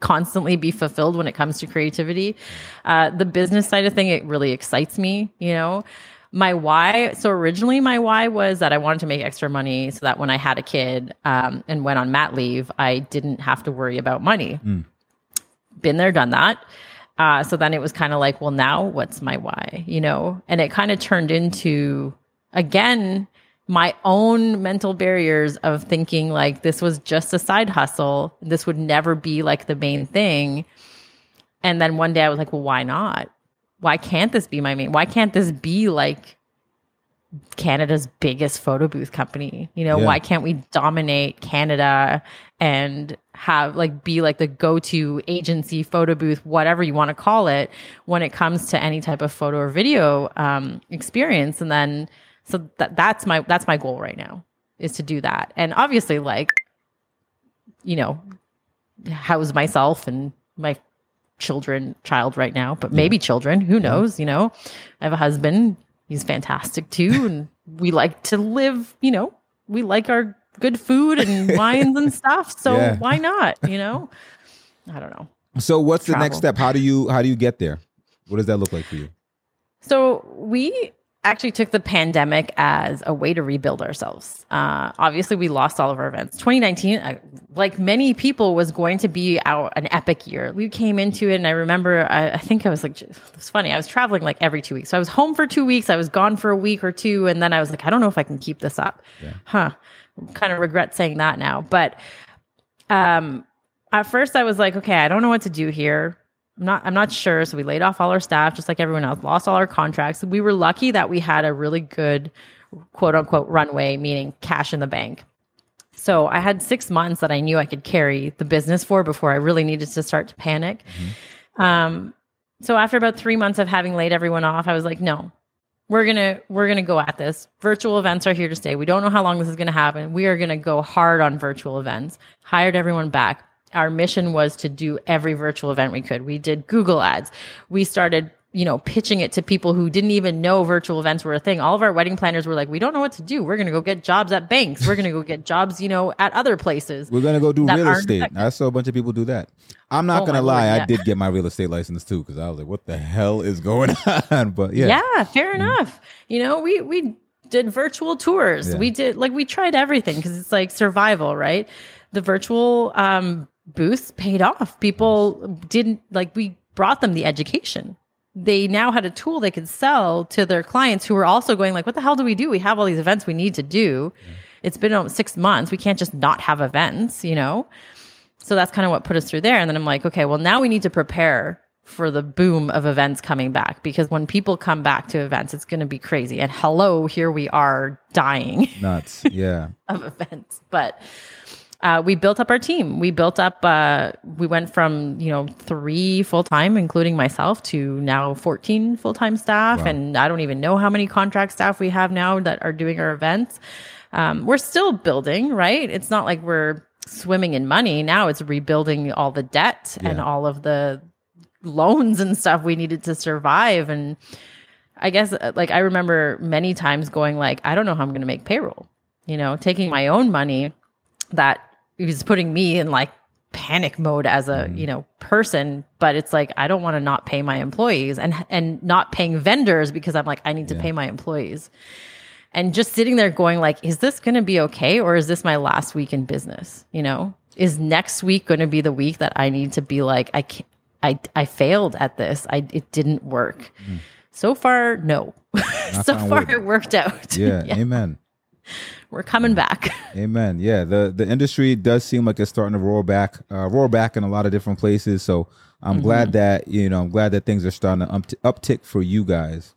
constantly be fulfilled when it comes to creativity. Uh, the business side of thing, it really excites me, you know. My why, so originally my why was that I wanted to make extra money so that when I had a kid um, and went on mat leave, I didn't have to worry about money. Mm. Been there, done that. Uh, so then it was kind of like, well, now what's my why, you know? And it kind of turned into, again, my own mental barriers of thinking like this was just a side hustle. This would never be like the main thing. And then one day I was like, well, why not? Why can't this be my main? Why can't this be like Canada's biggest photo booth company? You know, yeah. why can't we dominate Canada and have like be like the go-to agency photo booth, whatever you want to call it, when it comes to any type of photo or video um, experience? And then so that that's my that's my goal right now is to do that. And obviously like you know, house myself and my children child right now, but maybe yeah. children, who knows, you know. I have a husband, he's fantastic too and we like to live, you know, we like our good food and wines and stuff. So yeah. why not, you know? I don't know. So what's Travel. the next step? How do you how do you get there? What does that look like for you? So we actually took the pandemic as a way to rebuild ourselves. Uh, obviously, we lost all of our events. 2019, uh, like many people, was going to be our, an epic year. We came into it, and I remember, I, I think I was like, it was funny. I was traveling like every two weeks. So I was home for two weeks. I was gone for a week or two, and then I was like, I don't know if I can keep this up. Yeah. Huh. Kind of regret saying that now, but um, at first I was like, okay, I don't know what to do here. I'm not I'm not sure. So we laid off all our staff, just like everyone else, lost all our contracts. We were lucky that we had a really good quote unquote runway, meaning cash in the bank. So I had six months that I knew I could carry the business for before I really needed to start to panic. Mm-hmm. Um, so after about three months of having laid everyone off, I was like, no, we're gonna we're gonna go at this. Virtual events are here to stay. We don't know how long this is gonna happen. We are gonna go hard on virtual events. Hired everyone back our mission was to do every virtual event we could. We did Google ads. We started, you know, pitching it to people who didn't even know virtual events were a thing. All of our wedding planners were like, we don't know what to do. We're going to go get jobs at banks. We're going to go get jobs, you know, at other places. We're going to go do real estate. I saw a bunch of people do that. I'm not oh going to lie. Lord, yeah. I did get my real estate license too because I was like, what the hell is going on? But yeah. Yeah, fair mm-hmm. enough. You know, we, we, did virtual tours. Yeah. We did like we tried everything because it's like survival, right? The virtual um booths paid off. People didn't like we brought them the education. they now had a tool they could sell to their clients who were also going like, what the hell do we do? We have all these events we need to do. It's been um, six months. We can't just not have events, you know? So that's kind of what put us through there. And then I'm like, okay, well, now we need to prepare for the boom of events coming back because when people come back to events, it's going to be crazy. And hello, here we are dying. Nuts. Yeah. of events. But uh, we built up our team. We built up, uh, we went from, you know, three full time, including myself, to now 14 full time staff. Wow. And I don't even know how many contract staff we have now that are doing our events. Um, we're still building, right? It's not like we're swimming in money. Now it's rebuilding all the debt yeah. and all of the loans and stuff we needed to survive. And I guess, uh, like, I remember many times going, like, I don't know how I'm going to make payroll, you know, taking my own money that was putting me in like panic mode as a mm. you know person but it's like i don't want to not pay my employees and and not paying vendors because i'm like i need to yeah. pay my employees and just sitting there going like is this going to be okay or is this my last week in business you know is next week going to be the week that i need to be like i can't, i i failed at this i it didn't work mm. so far no so far it worked out yeah, yeah. amen we're coming back. Amen. Yeah, the the industry does seem like it's starting to roar back, uh, roar back in a lot of different places. So I'm mm-hmm. glad that you know I'm glad that things are starting to upt- uptick for you guys.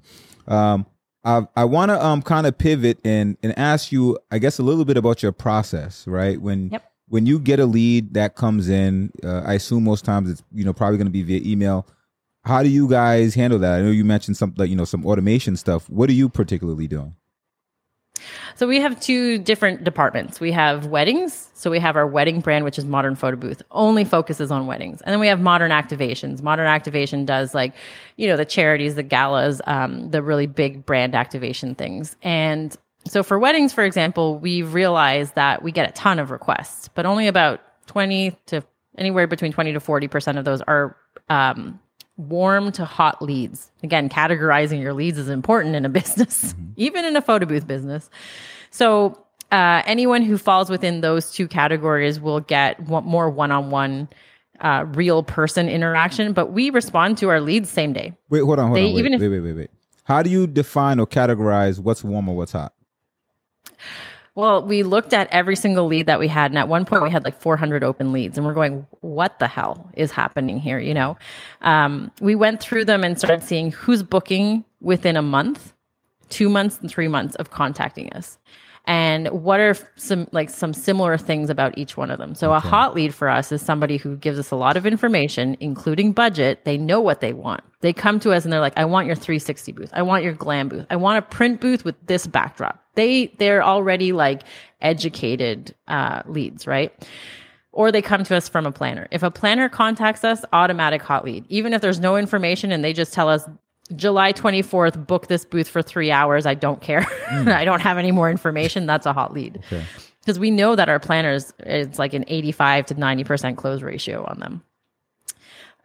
Um, I I want to um kind of pivot and and ask you, I guess, a little bit about your process, right? When yep. when you get a lead that comes in, uh, I assume most times it's you know probably going to be via email. How do you guys handle that? I know you mentioned some like you know some automation stuff. What are you particularly doing? So we have two different departments. We have weddings. So we have our wedding brand, which is Modern Photo Booth, only focuses on weddings. And then we have modern activations. Modern activation does like, you know, the charities, the galas, um, the really big brand activation things. And so for weddings, for example, we've realized that we get a ton of requests, but only about 20 to anywhere between 20 to 40% of those are um, warm to hot leads. Again, categorizing your leads is important in a business, mm-hmm. even in a photo booth business. So, uh, anyone who falls within those two categories will get more one on one real person interaction, but we respond to our leads same day. Wait, hold on, hold they, on. Wait, even if, wait, wait, wait, wait. How do you define or categorize what's warm or what's hot? Well, we looked at every single lead that we had. And at one point, we had like 400 open leads. And we're going, what the hell is happening here? You know, um, we went through them and started seeing who's booking within a month, two months, and three months of contacting us and what are some like some similar things about each one of them so okay. a hot lead for us is somebody who gives us a lot of information including budget they know what they want they come to us and they're like i want your 360 booth i want your glam booth i want a print booth with this backdrop they they're already like educated uh, leads right or they come to us from a planner. If a planner contacts us, automatic hot lead. Even if there's no information and they just tell us July 24th, book this booth for three hours. I don't care. Mm. I don't have any more information. That's a hot lead. Because okay. we know that our planners, it's like an 85 to 90% close ratio on them.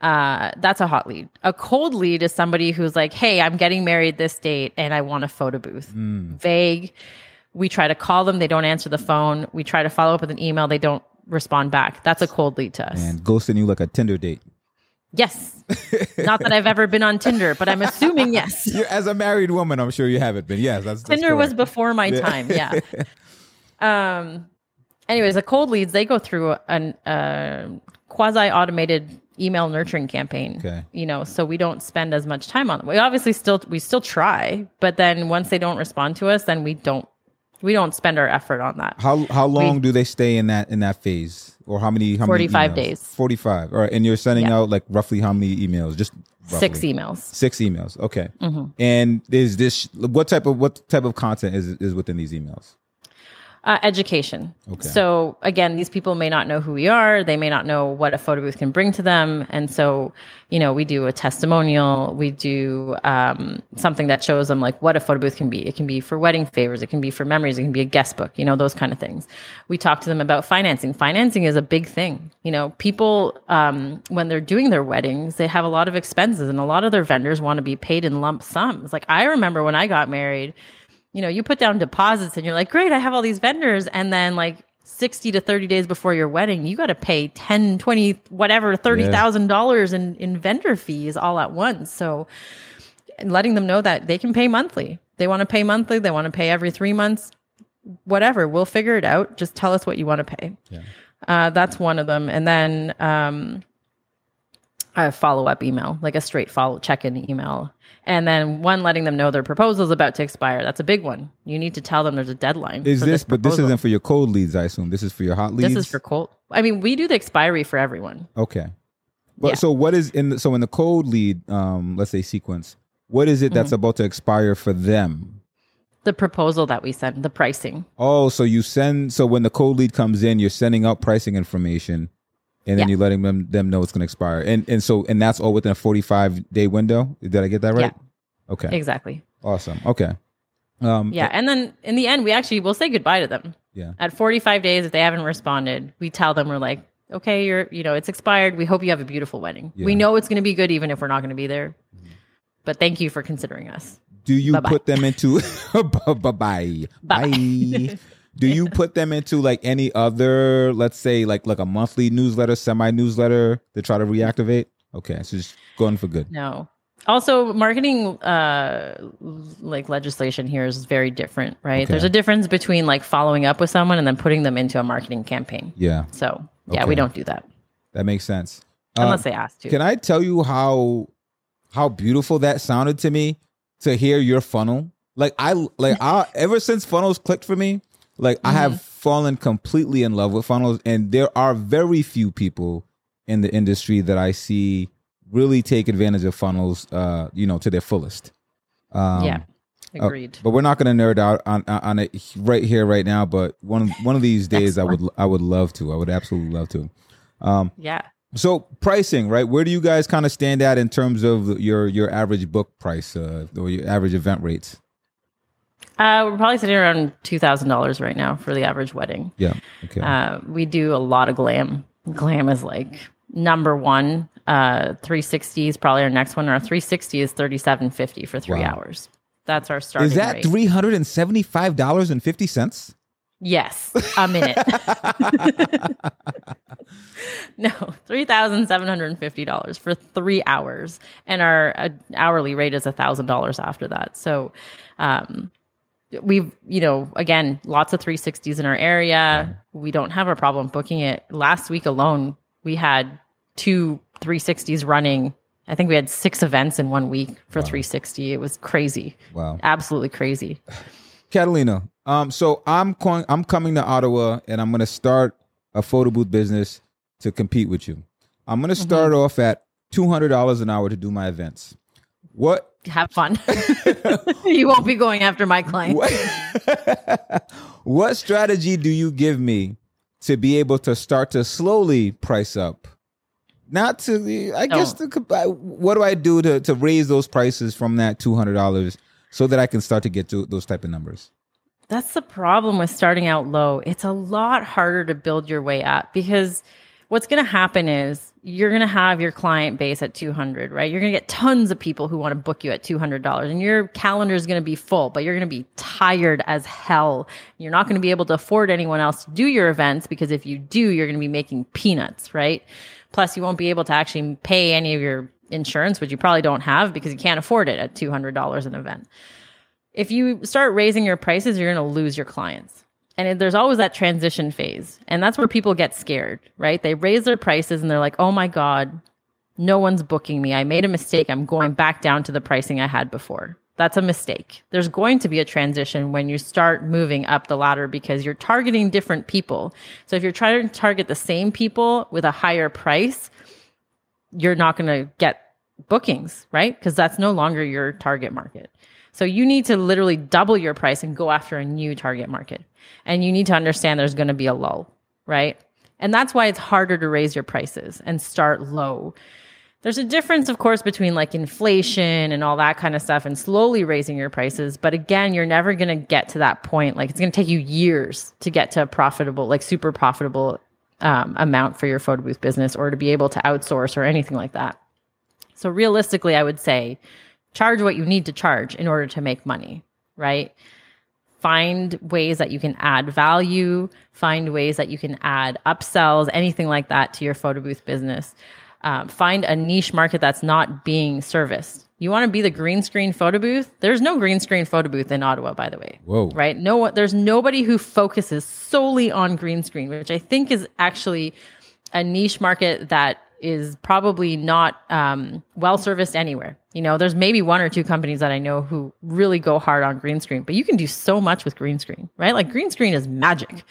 Uh, that's a hot lead. A cold lead is somebody who's like, hey, I'm getting married this date and I want a photo booth. Mm. Vague. We try to call them, they don't answer the phone. We try to follow up with an email, they don't respond back. That's a cold lead to us. And ghosting you like a Tinder date. Yes. Not that I've ever been on Tinder, but I'm assuming yes. You're, as a married woman, I'm sure you haven't been. Yes, that's, that's Tinder was before my time. Yeah. um. Anyways, the cold leads they go through an uh, quasi automated email nurturing campaign. Okay. You know, so we don't spend as much time on them. We obviously still we still try, but then once they don't respond to us, then we don't we don't spend our effort on that. How how long we, do they stay in that in that phase? or how many? How 45 many days. 45. All right. And you're sending yeah. out like roughly how many emails? Just roughly. six emails. Six emails. Okay. Mm-hmm. And is this what type of what type of content is is within these emails? Uh, education. Okay. So again, these people may not know who we are. They may not know what a photo booth can bring to them. And so, you know, we do a testimonial. We do um, something that shows them like what a photo booth can be. It can be for wedding favors. It can be for memories. It can be a guest book. You know, those kind of things. We talk to them about financing. Financing is a big thing. You know, people um, when they're doing their weddings, they have a lot of expenses, and a lot of their vendors want to be paid in lump sums. Like I remember when I got married you know, you put down deposits and you're like, great, I have all these vendors. And then like 60 to 30 days before your wedding, you got to pay 10, 20, whatever, $30,000 in, in vendor fees all at once. So letting them know that they can pay monthly. They want to pay monthly, they want to pay every three months, whatever. We'll figure it out. Just tell us what you want to pay. Yeah. Uh, that's one of them. And then um, a follow up email, like a straight follow check in email. And then one letting them know their proposal is about to expire. That's a big one. You need to tell them there's a deadline. Is this, this but this isn't for your cold leads, I assume. This is for your hot leads. This is for cold. I mean, we do the expiry for everyone. Okay. But yeah. so what is in the, so in the cold lead, um, let's say sequence, what is it that's mm-hmm. about to expire for them? The proposal that we send, the pricing. Oh, so you send so when the cold lead comes in, you're sending out pricing information and then yeah. you're letting them them know it's going to expire. And and so and that's all within a 45 day window. Did I get that right? Yeah. Okay. Exactly. Awesome. Okay. Um, yeah, and then in the end, we actually will say goodbye to them. Yeah. At 45 days, if they haven't responded, we tell them we're like, okay, you're you know it's expired. We hope you have a beautiful wedding. Yeah. We know it's going to be good even if we're not going to be there. Mm-hmm. But thank you for considering us. Do you Bye-bye. put them into bye bye bye? Do you put them into like any other, let's say like like a monthly newsletter, semi newsletter to try to reactivate? Okay, so just going for good. No. Also, marketing uh like legislation here is very different, right? Okay. There's a difference between like following up with someone and then putting them into a marketing campaign. Yeah. So yeah, okay. we don't do that. That makes sense. Unless uh, they ask to. Can I tell you how how beautiful that sounded to me to hear your funnel? Like I like I ever since funnels clicked for me, like mm-hmm. I have mm-hmm. fallen completely in love with funnels, and there are very few people in the industry that I see really take advantage of funnels, uh, you know, to their fullest. Um, yeah, uh, agreed. Uh, but we're not going to nerd out on on it right here, right now. But one one of these days, I would I would love to. I would absolutely love to. Um, yeah. So pricing, right? Where do you guys kind of stand at in terms of your your average book price uh, or your average event rates? Uh, we're probably sitting around two thousand dollars right now for the average wedding. Yeah. Okay. Uh, we do a lot of glam. Glam is like number one. Uh, 360 is probably our next one. Our 360 is 37.50 for three wow. hours. That's our starting. Is that three hundred and seventy five dollars and fifty cents? Yes, a minute. no, three thousand seven hundred and fifty dollars for three hours, and our uh, hourly rate is a thousand dollars after that. So, um, we've you know again lots of 360s in our area. We don't have a problem booking it. Last week alone we had two 360s running. I think we had six events in one week for wow. 360 it was crazy. Wow. Absolutely crazy. Catalina um so i'm going i'm coming to ottawa and i'm going to start a photo booth business to compete with you. I'm going to start mm-hmm. off at $200 an hour to do my events what have fun. you won't be going after my clients. What, what strategy do you give me to be able to start to slowly price up? Not to, I guess, the, what do I do to, to raise those prices from that $200 so that I can start to get to those type of numbers? That's the problem with starting out low. It's a lot harder to build your way up because what's going to happen is you're going to have your client base at 200 right? You're going to get tons of people who want to book you at $200 and your calendar is going to be full but you're going to be tired as hell. You're not going to be able to afford anyone else to do your events because if you do you're going to be making peanuts right? Plus you won't be able to actually pay any of your insurance which you probably don't have because you can't afford it at $200 an event. If you start raising your prices you're going to lose your clients and it, there's always that transition phase. And that's where people get scared, right? They raise their prices and they're like, oh my God, no one's booking me. I made a mistake. I'm going back down to the pricing I had before. That's a mistake. There's going to be a transition when you start moving up the ladder because you're targeting different people. So if you're trying to target the same people with a higher price, you're not going to get bookings, right? Because that's no longer your target market. So you need to literally double your price and go after a new target market. And you need to understand there's going to be a lull, right? And that's why it's harder to raise your prices and start low. There's a difference, of course, between like inflation and all that kind of stuff and slowly raising your prices. But again, you're never going to get to that point. Like it's going to take you years to get to a profitable, like super profitable um, amount for your photo booth business or to be able to outsource or anything like that. So realistically, I would say charge what you need to charge in order to make money, right? Find ways that you can add value, find ways that you can add upsells, anything like that to your photo booth business. Uh, find a niche market that's not being serviced. You want to be the green screen photo booth? There's no green screen photo booth in Ottawa, by the way. Whoa. Right? No, there's nobody who focuses solely on green screen, which I think is actually a niche market that is probably not um, well serviced anywhere. You know, there's maybe one or two companies that I know who really go hard on green screen, but you can do so much with green screen, right? Like green screen is magic.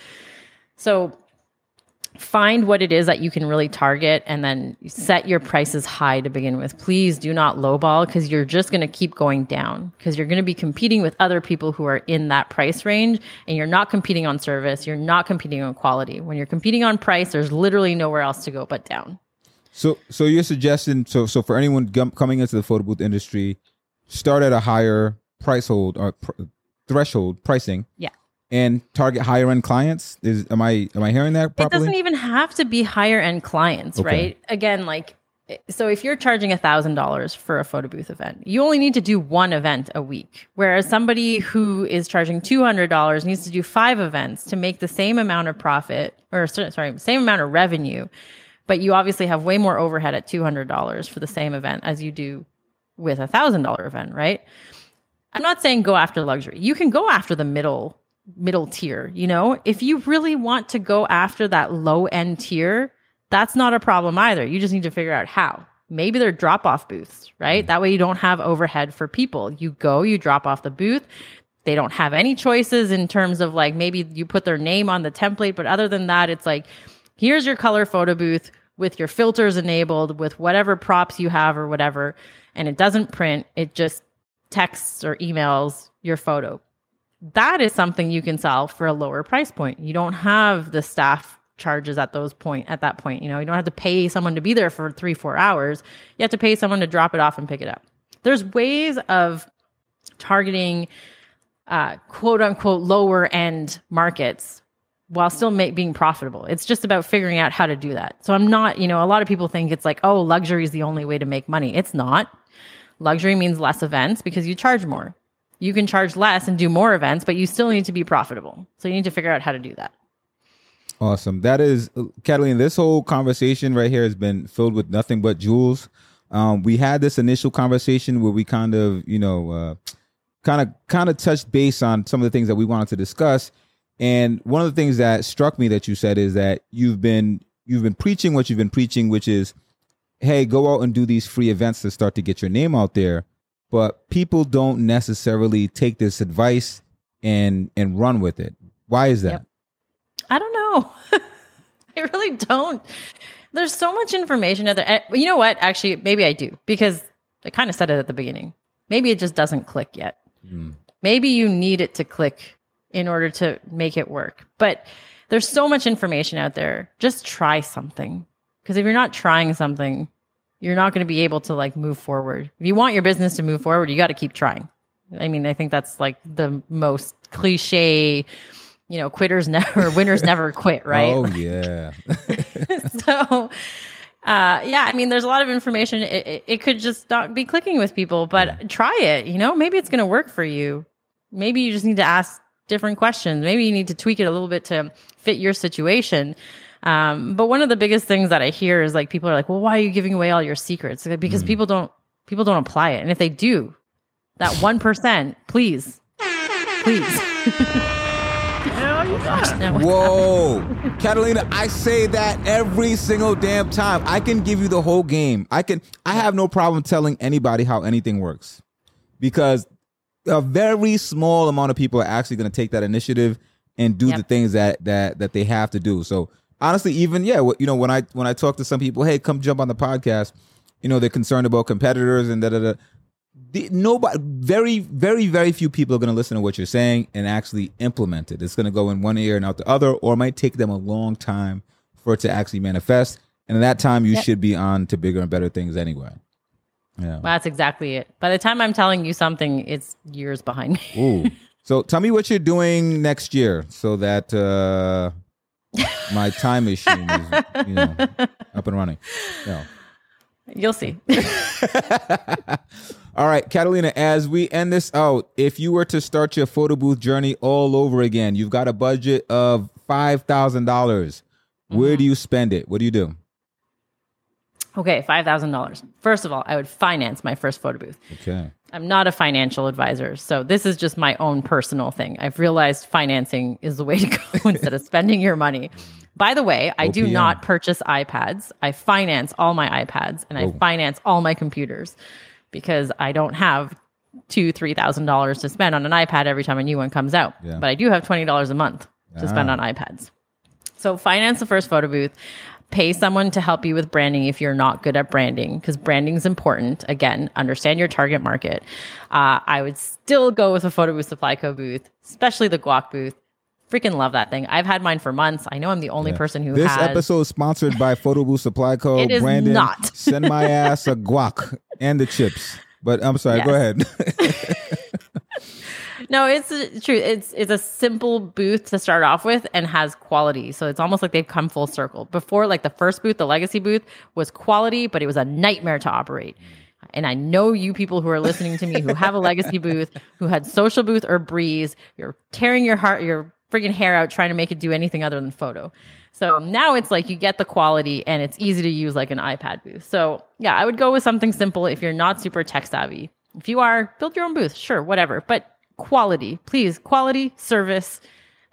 So find what it is that you can really target and then set your prices high to begin with. Please do not lowball because you're just going to keep going down because you're going to be competing with other people who are in that price range and you're not competing on service, you're not competing on quality. When you're competing on price, there's literally nowhere else to go but down. So, so you're suggesting so so for anyone coming into the photo booth industry, start at a higher price hold or pr- threshold pricing. Yeah. And target higher end clients. Is am I am I hearing that properly? It doesn't even have to be higher end clients, okay. right? Again, like so if you're charging a thousand dollars for a photo booth event, you only need to do one event a week. Whereas somebody who is charging two hundred dollars needs to do five events to make the same amount of profit or sorry, same amount of revenue but you obviously have way more overhead at $200 for the same event as you do with a $1000 event, right? I'm not saying go after luxury. You can go after the middle middle tier, you know? If you really want to go after that low end tier, that's not a problem either. You just need to figure out how. Maybe they're drop off booths, right? Mm-hmm. That way you don't have overhead for people. You go, you drop off the booth. They don't have any choices in terms of like maybe you put their name on the template, but other than that, it's like here's your color photo booth with your filters enabled, with whatever props you have or whatever, and it doesn't print, it just texts or emails your photo. That is something you can sell for a lower price point. You don't have the staff charges at those point at that point. You know, you don't have to pay someone to be there for three, four hours. You have to pay someone to drop it off and pick it up. There's ways of targeting uh, quote unquote lower end markets while still being profitable. It's just about figuring out how to do that. So I'm not, you know, a lot of people think it's like, oh, luxury is the only way to make money. It's not. Luxury means less events because you charge more. You can charge less and do more events, but you still need to be profitable. So you need to figure out how to do that. Awesome. That is, Catalina, this whole conversation right here has been filled with nothing but jewels. Um, we had this initial conversation where we kind of, you know, uh, kind of kind of touched base on some of the things that we wanted to discuss and one of the things that struck me that you said is that you've been you've been preaching what you've been preaching, which is, hey, go out and do these free events to start to get your name out there. But people don't necessarily take this advice and and run with it. Why is that? Yep. I don't know. I really don't. There's so much information out there. You know what? Actually, maybe I do because I kind of said it at the beginning. Maybe it just doesn't click yet. Mm. Maybe you need it to click in order to make it work. But there's so much information out there. Just try something. Because if you're not trying something, you're not going to be able to like move forward. If you want your business to move forward, you got to keep trying. I mean, I think that's like the most cliche, you know, quitters never, winners never quit, right? Oh, yeah. so, uh, yeah, I mean, there's a lot of information. It, it, it, could just not be clicking with people, but yeah. try it. You know, maybe it's going to work for you. Maybe you just need to ask different questions. Maybe you need to tweak it a little bit to fit your situation. Um, but one of the biggest things that I hear is like people are like, "Well, why are you giving away all your secrets?" Because mm. people don't people don't apply it, and if they do, that one percent, please, please. Whoa, Catalina! I say that every single damn time. I can give you the whole game. I can. I have no problem telling anybody how anything works, because a very small amount of people are actually going to take that initiative and do yep. the things that that that they have to do. So honestly, even yeah, you know, when I when I talk to some people, hey, come jump on the podcast, you know, they're concerned about competitors and da da da. The, nobody, very, very, very few people are going to listen to what you're saying and actually implement it. It's going to go in one ear and out the other, or it might take them a long time for it to actually manifest. And in that time, you yep. should be on to bigger and better things anyway. Yeah. Well, that's exactly it. By the time I'm telling you something, it's years behind me. Ooh. So tell me what you're doing next year so that uh, my time machine is you know, up and running. You'll see. All right, Catalina, as we end this out, if you were to start your photo booth journey all over again, you've got a budget of 5,000. dollars Where Mm-hmm. do you spend it? What do you do? Okay, five thousand dollars. First of all, I would finance my first photo booth. Okay. I'm not a financial advisor, so this is just my own personal thing. I've realized financing is the way to go instead of spending your money. By the way, I do not purchase iPads. I finance all my iPads and I Oh. finance all my computers because I don't have two, three thousand dollars to spend on an iPad every time a new one comes out. Yeah. But I do have twenty dollars a month to spend Ah. on iPads. So finance the first photo booth. Pay someone to help you with branding if you're not good at branding, because branding is important. Again, understand your target market. Uh, I would still go with a photo booth supply co booth, especially the guac booth. Freaking love that thing. I've had mine for months. I know I'm the only person who This has. episode is sponsored by Photo Booth Supply Co. It is Brandon, not. send my ass a guac and the chips. But I'm sorry, go ahead. No, it's true. It's it's a simple booth to start off with and has quality. So it's almost like they've come full circle. Before, like the first booth, the legacy booth was quality, but it was a nightmare to operate. And I know you people who are listening to me who have a legacy booth, who had social booth or breeze, you're tearing your heart, your freaking hair out trying to make it do anything other than photo. So now it's like you get the quality and it's easy to use like an iPad booth. So yeah, I would go with something simple if you're not super tech savvy. If you are, build your own booth, sure, whatever. But quality, please, quality, service,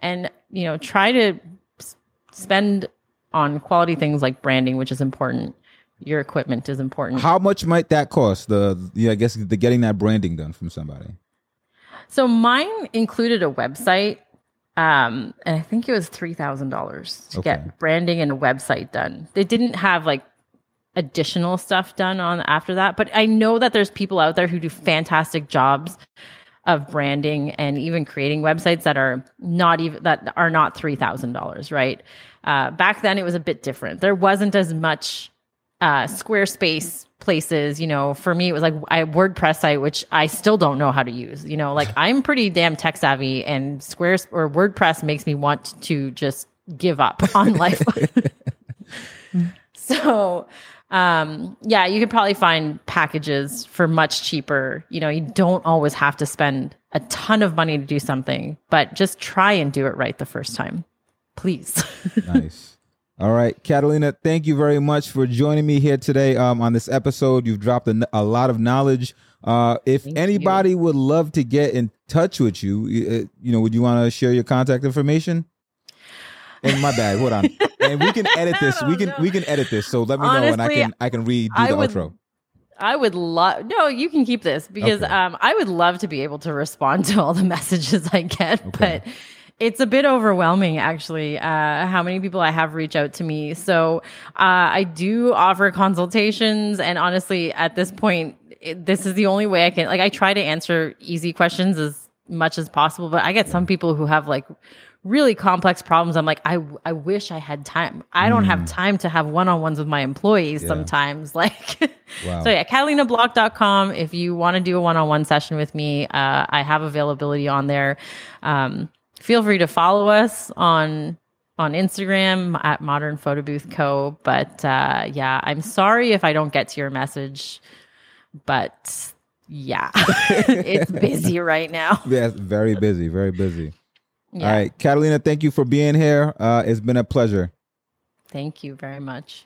and you know, try to s- spend on quality things like branding, which is important. Your equipment is important. How much might that cost? The yeah, I guess the getting that branding done from somebody. So mine included a website, um, and I think it was three thousand dollars to Okay. get branding and a website done. They didn't have like additional stuff done on after that, but I know that there's people out there who do fantastic jobs of branding and even creating websites that are not even that are not three thousand dollars. Right? Uh, back then, it was a bit different. There wasn't as much uh, Squarespace places. You know, for me, it was like I WordPress site, which I still don't know how to use. You know, like I'm pretty damn tech savvy, and Squares or WordPress makes me want to just give up on life. so, um, yeah, you could probably find packages for much cheaper. You know, you don't always have to spend a ton of money to do something, but just try and do it right the first time, please. nice. All right, Catalina, thank you very much for joining me here today um, on this episode. You've dropped a, a lot of knowledge. Uh, if Thank anybody would love to get in touch with you, uh, you know, would you want to share your contact information? And my bad, hold on. And we can edit this. We can No, we can edit this. So let me know, and I can I can redo I the would- outro. I would love no, you can keep this because Okay. um I would love to be able to respond to all the messages I get, Okay. but it's a bit overwhelming actually uh how many people I have reach out to me. So uh I do offer consultations and honestly at this point it, this is the only way I can like I try to answer easy questions as much as possible, but I get some people who have like really complex problems. I'm like, I, I wish I had time. I don't have time to have one on ones with my employees Yeah. sometimes. Like, Wow. so yeah, catalinabloch.com. If you want to do a one on one session with me, uh, I have availability on there. Um, feel free to follow us on on Instagram at Modern Photo Booth Co. But uh, yeah, I'm sorry if I don't get to your message, but yeah, it's busy right now. Yeah, very busy, very busy. Yeah. All right, Catalina, thank you for being here. Uh, it's been a pleasure. Thank you very much.